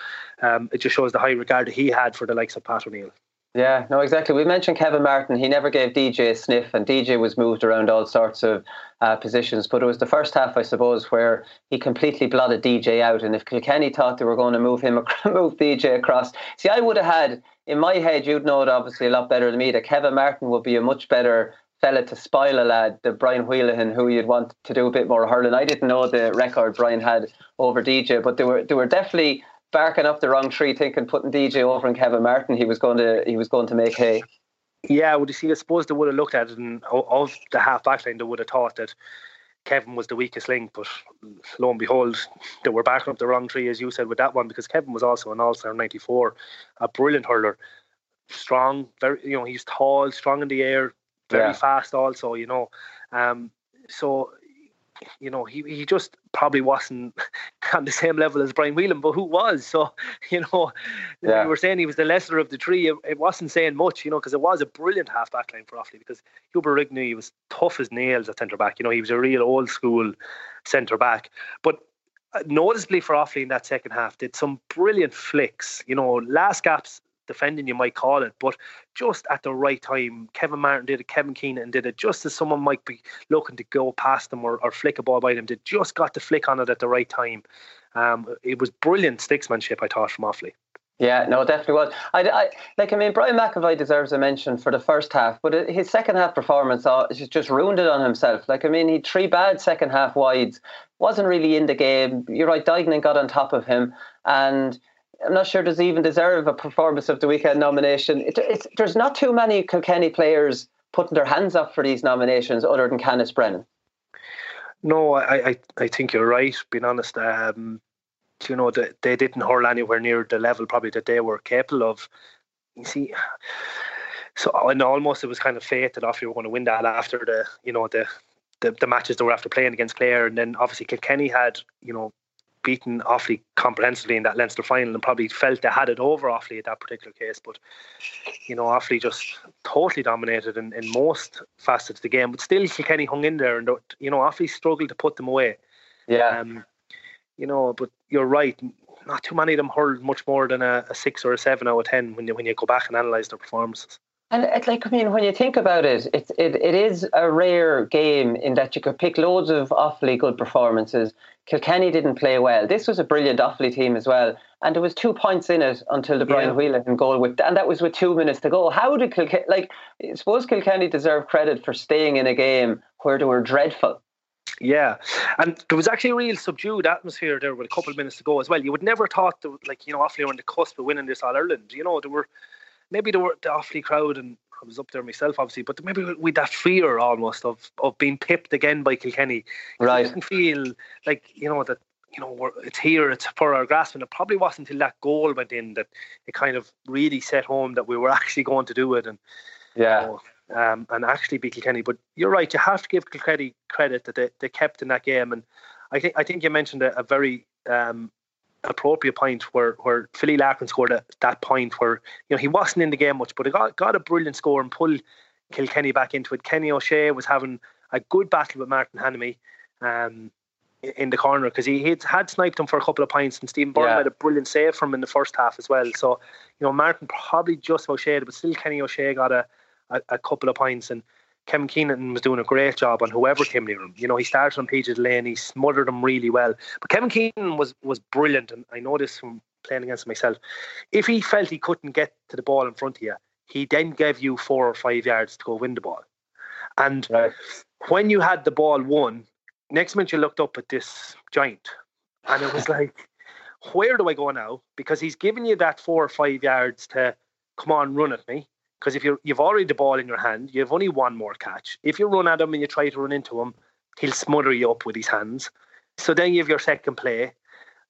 um, it just shows the high regard that he had for the likes of Pat O'Neill. Yeah, no, exactly. We mentioned Kevin Martin. He never gave DJ a sniff, and DJ was moved around all sorts of uh, positions. But it was the first half, I suppose, where he completely blotted DJ out. And if Kilkenny thought they were going to move him, <laughs> move DJ across, see, I would have had in my head, you'd know it obviously a lot better than me that Kevin Martin would be a much better fella to spoil a lad than Brian Whelahan, who you'd want to do a bit more hurling. I didn't know the record Brian had over DJ, but they were they were definitely barking up the wrong tree, thinking putting DJ over and Kevin Martin, he was going to he was going to make hay. Yeah, would you see? I suppose they would have looked at it, and of the half back line, they would have thought that Kevin was the weakest link. But lo and behold, they were backing up the wrong tree, as you said, with that one, because Kevin was also an All Star '94, a brilliant hurler, strong, very you know he's tall, strong in the air, very yeah. fast also. You know, um, so you know, he, he just probably wasn't <laughs> on the same level as Brian Whelahan, but who was? So, <laughs> you know, yeah. we were saying he was the lesser of the three. It, it wasn't saying much, you know, because it was a brilliant half back line for Offaly because Hubert Rigney he was tough as nails at centre back. You know, he was a real old school centre back. But uh, noticeably for Offaly in that second half, did some brilliant flicks. You know, last gaps defending, you might call it, but just at the right time. Kevin Martin did it, Kevin Kinahan did it, just as someone might be looking to go past them or, or flick a ball by them. They just got the flick on it at the right time. Um, it was brilliant sticksmanship, I thought, from Offaly. Yeah, no, it definitely was. I, I, like, I mean, Brian McEvoy deserves a mention for the first half, but his second half performance uh, just ruined it on himself. Like, I mean, he three bad second half wides, wasn't really in the game. You're right, Duignan got on top of him, and I'm not sure does he even deserve a performance of the weekend nomination. It, there's not too many Kilkenny players putting their hands up for these nominations other than Canice Brennan. No, I, I, I think you're right. Being honest, um, you know they, they didn't hurl anywhere near the level probably that they were capable of. You see, so and almost it was kind of fate that off Offaly were going to win that after the you know the, the the matches they were after playing against Clare, and then obviously Kilkenny had you know beaten Offaly comprehensively in that Leinster final and probably felt they had it over Offaly at that particular case. But, you know, Offaly just totally dominated in, in most facets of the game. But still, Kilkenny hung in there and, you know, Offaly struggled to put them away. Yeah. Um, you know, but you're right. Not too many of them hurled much more than a, a six or a seven out of ten when you when you go back and analyse their performances. And it, like I mean, when you think about it, it, it, it is a rare game in that you could pick loads of awfully good performances. Kilkenny didn't play well. This was a brilliant Offaly team as well, and there was two points in it until the Brian yeah. Whelahan goal with, and that was with two minutes to go. How did Kilkenny? Like, I suppose Kilkenny deserve credit for staying in a game where they were dreadful. Yeah, and there was actually a real subdued atmosphere there with a couple of minutes to go as well. You would never thought that, like you know, Offaly were on the cusp of winning this All Ireland. You know, there were maybe were the Offaly crowd and I was up there myself, obviously, but maybe with that fear almost of of being pipped again by Kilkenny. Right. It didn't feel like you know that you know it's here, it's for our grasp, and it probably wasn't until that goal went in that it kind of really set home that we were <laughs> actually going to do it, and yeah. You know, um, and actually beat Kilkenny. But you're right; you have to give Kilkenny credit that they, they kept in that game, and I think I think you mentioned a, a very um, appropriate point where where Philly Larkin scored at that point where you know he wasn't in the game much, but he got got a brilliant score and pulled Kilkenny back into it. Kenny O'Shea was having a good battle with Martin Hanamy um, in the corner because he had, had sniped him for a couple of points, and Stephen Byrne yeah. a brilliant save from him in the first half as well. So you know Martin probably just O'Shea, but still Kenny O'Shea got a, a, a couple of points and Kevin Kinahan was doing a great job on whoever came near him. You know, he started on PJ Lane, he smothered him really well. But Kevin Kinahan was was brilliant, and I know this from playing against myself. If he felt he couldn't get to the ball in front of you, he then gave you four or five yards to go win the ball. And right. when you had the ball won, next minute you looked up at this giant, and it was <laughs> like, where do I go now? Because he's giving you that four or five yards to come on, run at me. Because if you you've already the ball in your hand, you have only one more catch. If you run at him and you try to run into him, he'll smother you up with his hands. So then you have your second play.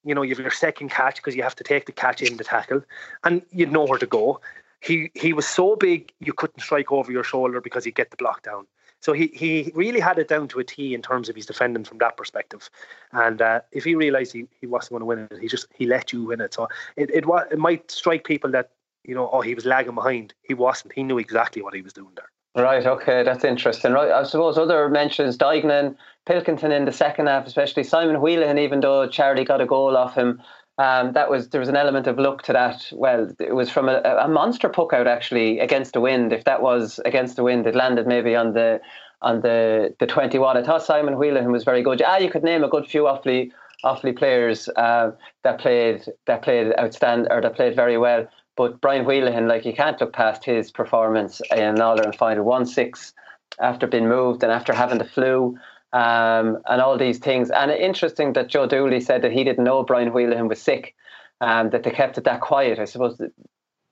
You know, you have your second catch because you have to take the catch in the tackle, and you know where to go. He he was so big you couldn't strike over your shoulder because he'd get the block down. So he he really had it down to a T in terms of his defending from that perspective. And uh, if he realised he, he wasn't going to win it, he just he let you win it. So it it, it might strike people that you know, oh, he was lagging behind. He wasn't. He knew exactly what he was doing there. Right, okay, that's interesting. Right, I suppose other mentions, Duignan, Pilkington in the second half, especially Simon Whelahan, even though Charlie got a goal off him, um, that was there was an element of luck to that. Well, it was from a, a monster puck out actually against the wind. If that was against the wind, it landed maybe on the on the the twenty one. I thought Simon Whelahan was very good. Ah, you could name a good few awfully awfully players uh, that played that played outstanding or that played very well. But Brian Whelahan, like you can't look past his performance in All Ireland final one six after being moved and after having the flu um, and all these things. And interesting that Joe Dooley said that he didn't know Brian Whelahan was sick, um, that they kept it that quiet. I suppose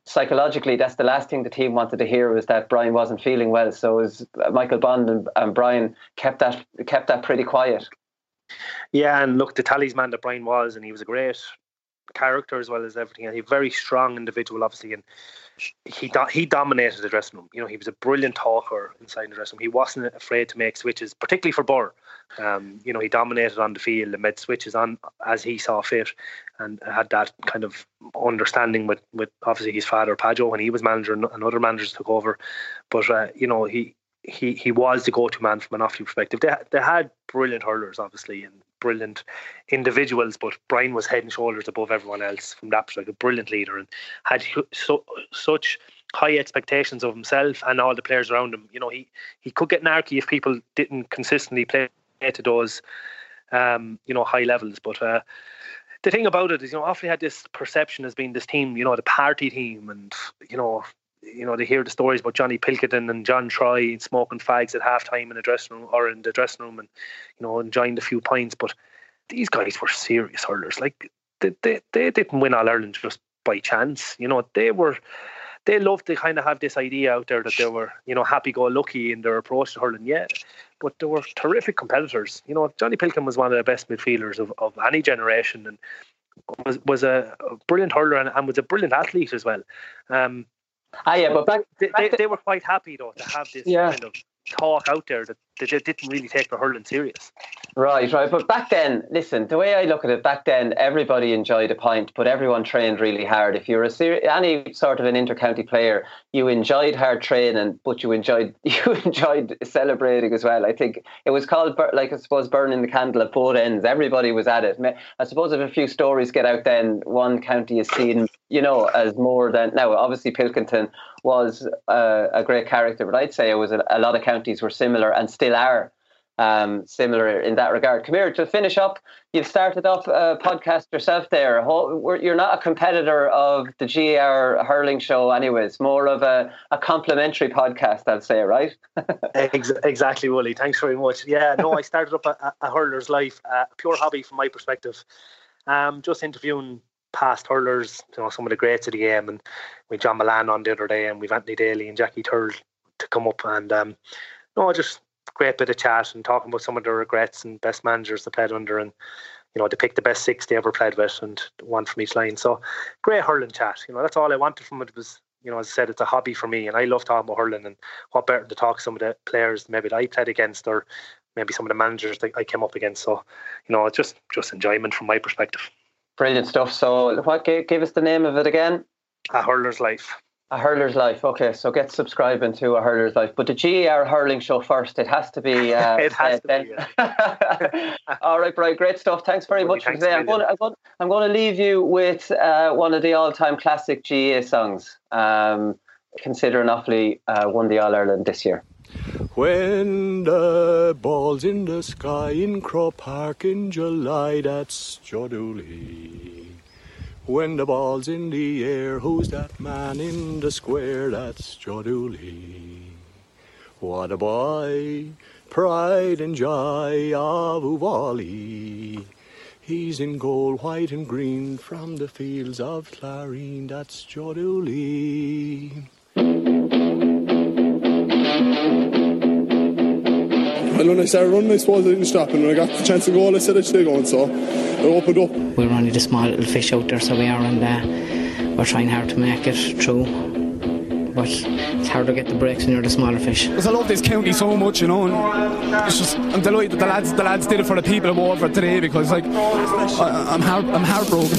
psychologically, that's the last thing the team wanted to hear was that Brian wasn't feeling well. So was Michael Bond and, and Brian kept that kept that pretty quiet. Yeah, and look, the talisman that Brian was, and he was a great character as well as everything. And a very strong individual, obviously, and he do- he dominated the dressing room. You know, he was a brilliant talker inside the dressing room. He wasn't afraid to make switches, particularly for Birr. Um, you know, he dominated on the field and made switches on as he saw fit, and had that kind of understanding with with obviously his father Pajo when he was manager and other managers took over. But uh, you know, he he he was the go-to man from an Offaly perspective. They they had brilliant hurlers, obviously, and brilliant individuals, but Brian was head and shoulders above everyone else from that perspective. A brilliant leader and had so, such high expectations of himself and all the players around him. You know, he he could get narky if people didn't consistently play to those um, you know high levels, but. Uh, the thing about it is, you know, Offaly had this perception as being this team, you know, the party team, and you know, you know, they hear the stories about Johnny Pilkington and John Troy smoking fags at halftime in the dressing room or in the dressing room and, you know, enjoying a few pints. But these guys were serious hurlers. Like, they, they, they didn't win All Ireland just by chance. You know, they were, they loved to kind of have this idea out there that they were, you know, happy go lucky in their approach to hurling. Yeah, but they were terrific competitors. You know, Johnny Pilkin was one of the best midfielders of, of any generation and was was a, brilliant hurler and, and, was a brilliant athlete as well. Um, Ah, yeah, but back, they, back they, they, were quite happy though to have this yeah. kind of talk out there that they didn't really take the hurling serious. Right, right. But back then, listen, the way I look at it, back then everybody enjoyed a pint, but everyone trained really hard. If you're a ser- any sort of an intercounty player, you enjoyed hard training, but you enjoyed <laughs> you enjoyed celebrating as well. I think it was called like I suppose burning the candle at both ends. Everybody was at it. I suppose if a few stories get out, then one county is seen, you know, as more than now. Obviously, Pilkington was uh, a great character, but I'd say it was a, a lot of counties were similar and still are um, similar in that regard. Come here to finish up. You've started up a podcast yourself there. You're not a competitor of the GAA hurling show, anyways. More of a, a complimentary podcast, I'd say, right? <laughs> exactly, Wooly. Thanks very much. Yeah, no, I started up a, a hurler's life, a pure hobby from my perspective. Um, just interviewing past hurlers, you know, some of the greats of the game, and we John Mullane on the other day, and we've Anthony Daly and Jackie Tyrrell to come up, and um, no, just great bit of chat and talking about some of their regrets and best managers they played under and you know they picked the best six they ever played with and one from each line. So great hurling chat. You know that's all I wanted from it. Was you know as I said it's a hobby for me and I love talking about hurling and what better to talk some of the players maybe that I played against or maybe some of the managers that I came up against. So you know it's just just enjoyment from my perspective brilliant stuff so what gave us the name of it again a hurler's life a hurler's life. Okay, so get subscribing to a hurler's life. But the GAA hurling show first. It has to be. <laughs> Uh, it has uh, to be. Yeah. <laughs> All right, Brian. Great stuff. Thanks very much for today. I'm going, to, I'm, going, I'm going to leave you with uh, one of the all-time classic GAA songs. Um, considering Offaly uh, won the All Ireland this year. When the ball's in the sky in Croke Park in July, that's Joe When the ball's in the air, who's that man in the square? That's Joe What a boy, pride and joy of Offaly. He's in gold, white and green from the fields of Clareen. That's Dooley. And when I started running, I suppose I didn't stop. And when I got the chance to go, I said I'd stay going. So I opened up. We're only the small little fish out there, so we are, and uh, we're trying hard to make it through. But it's hard to get the breaks when you're the smaller fish. Because I love this county so much, you know. And it's just I'm delighted that the lads the lads did it for the people of Waterford today because like I, I'm heart I'm heartbroken.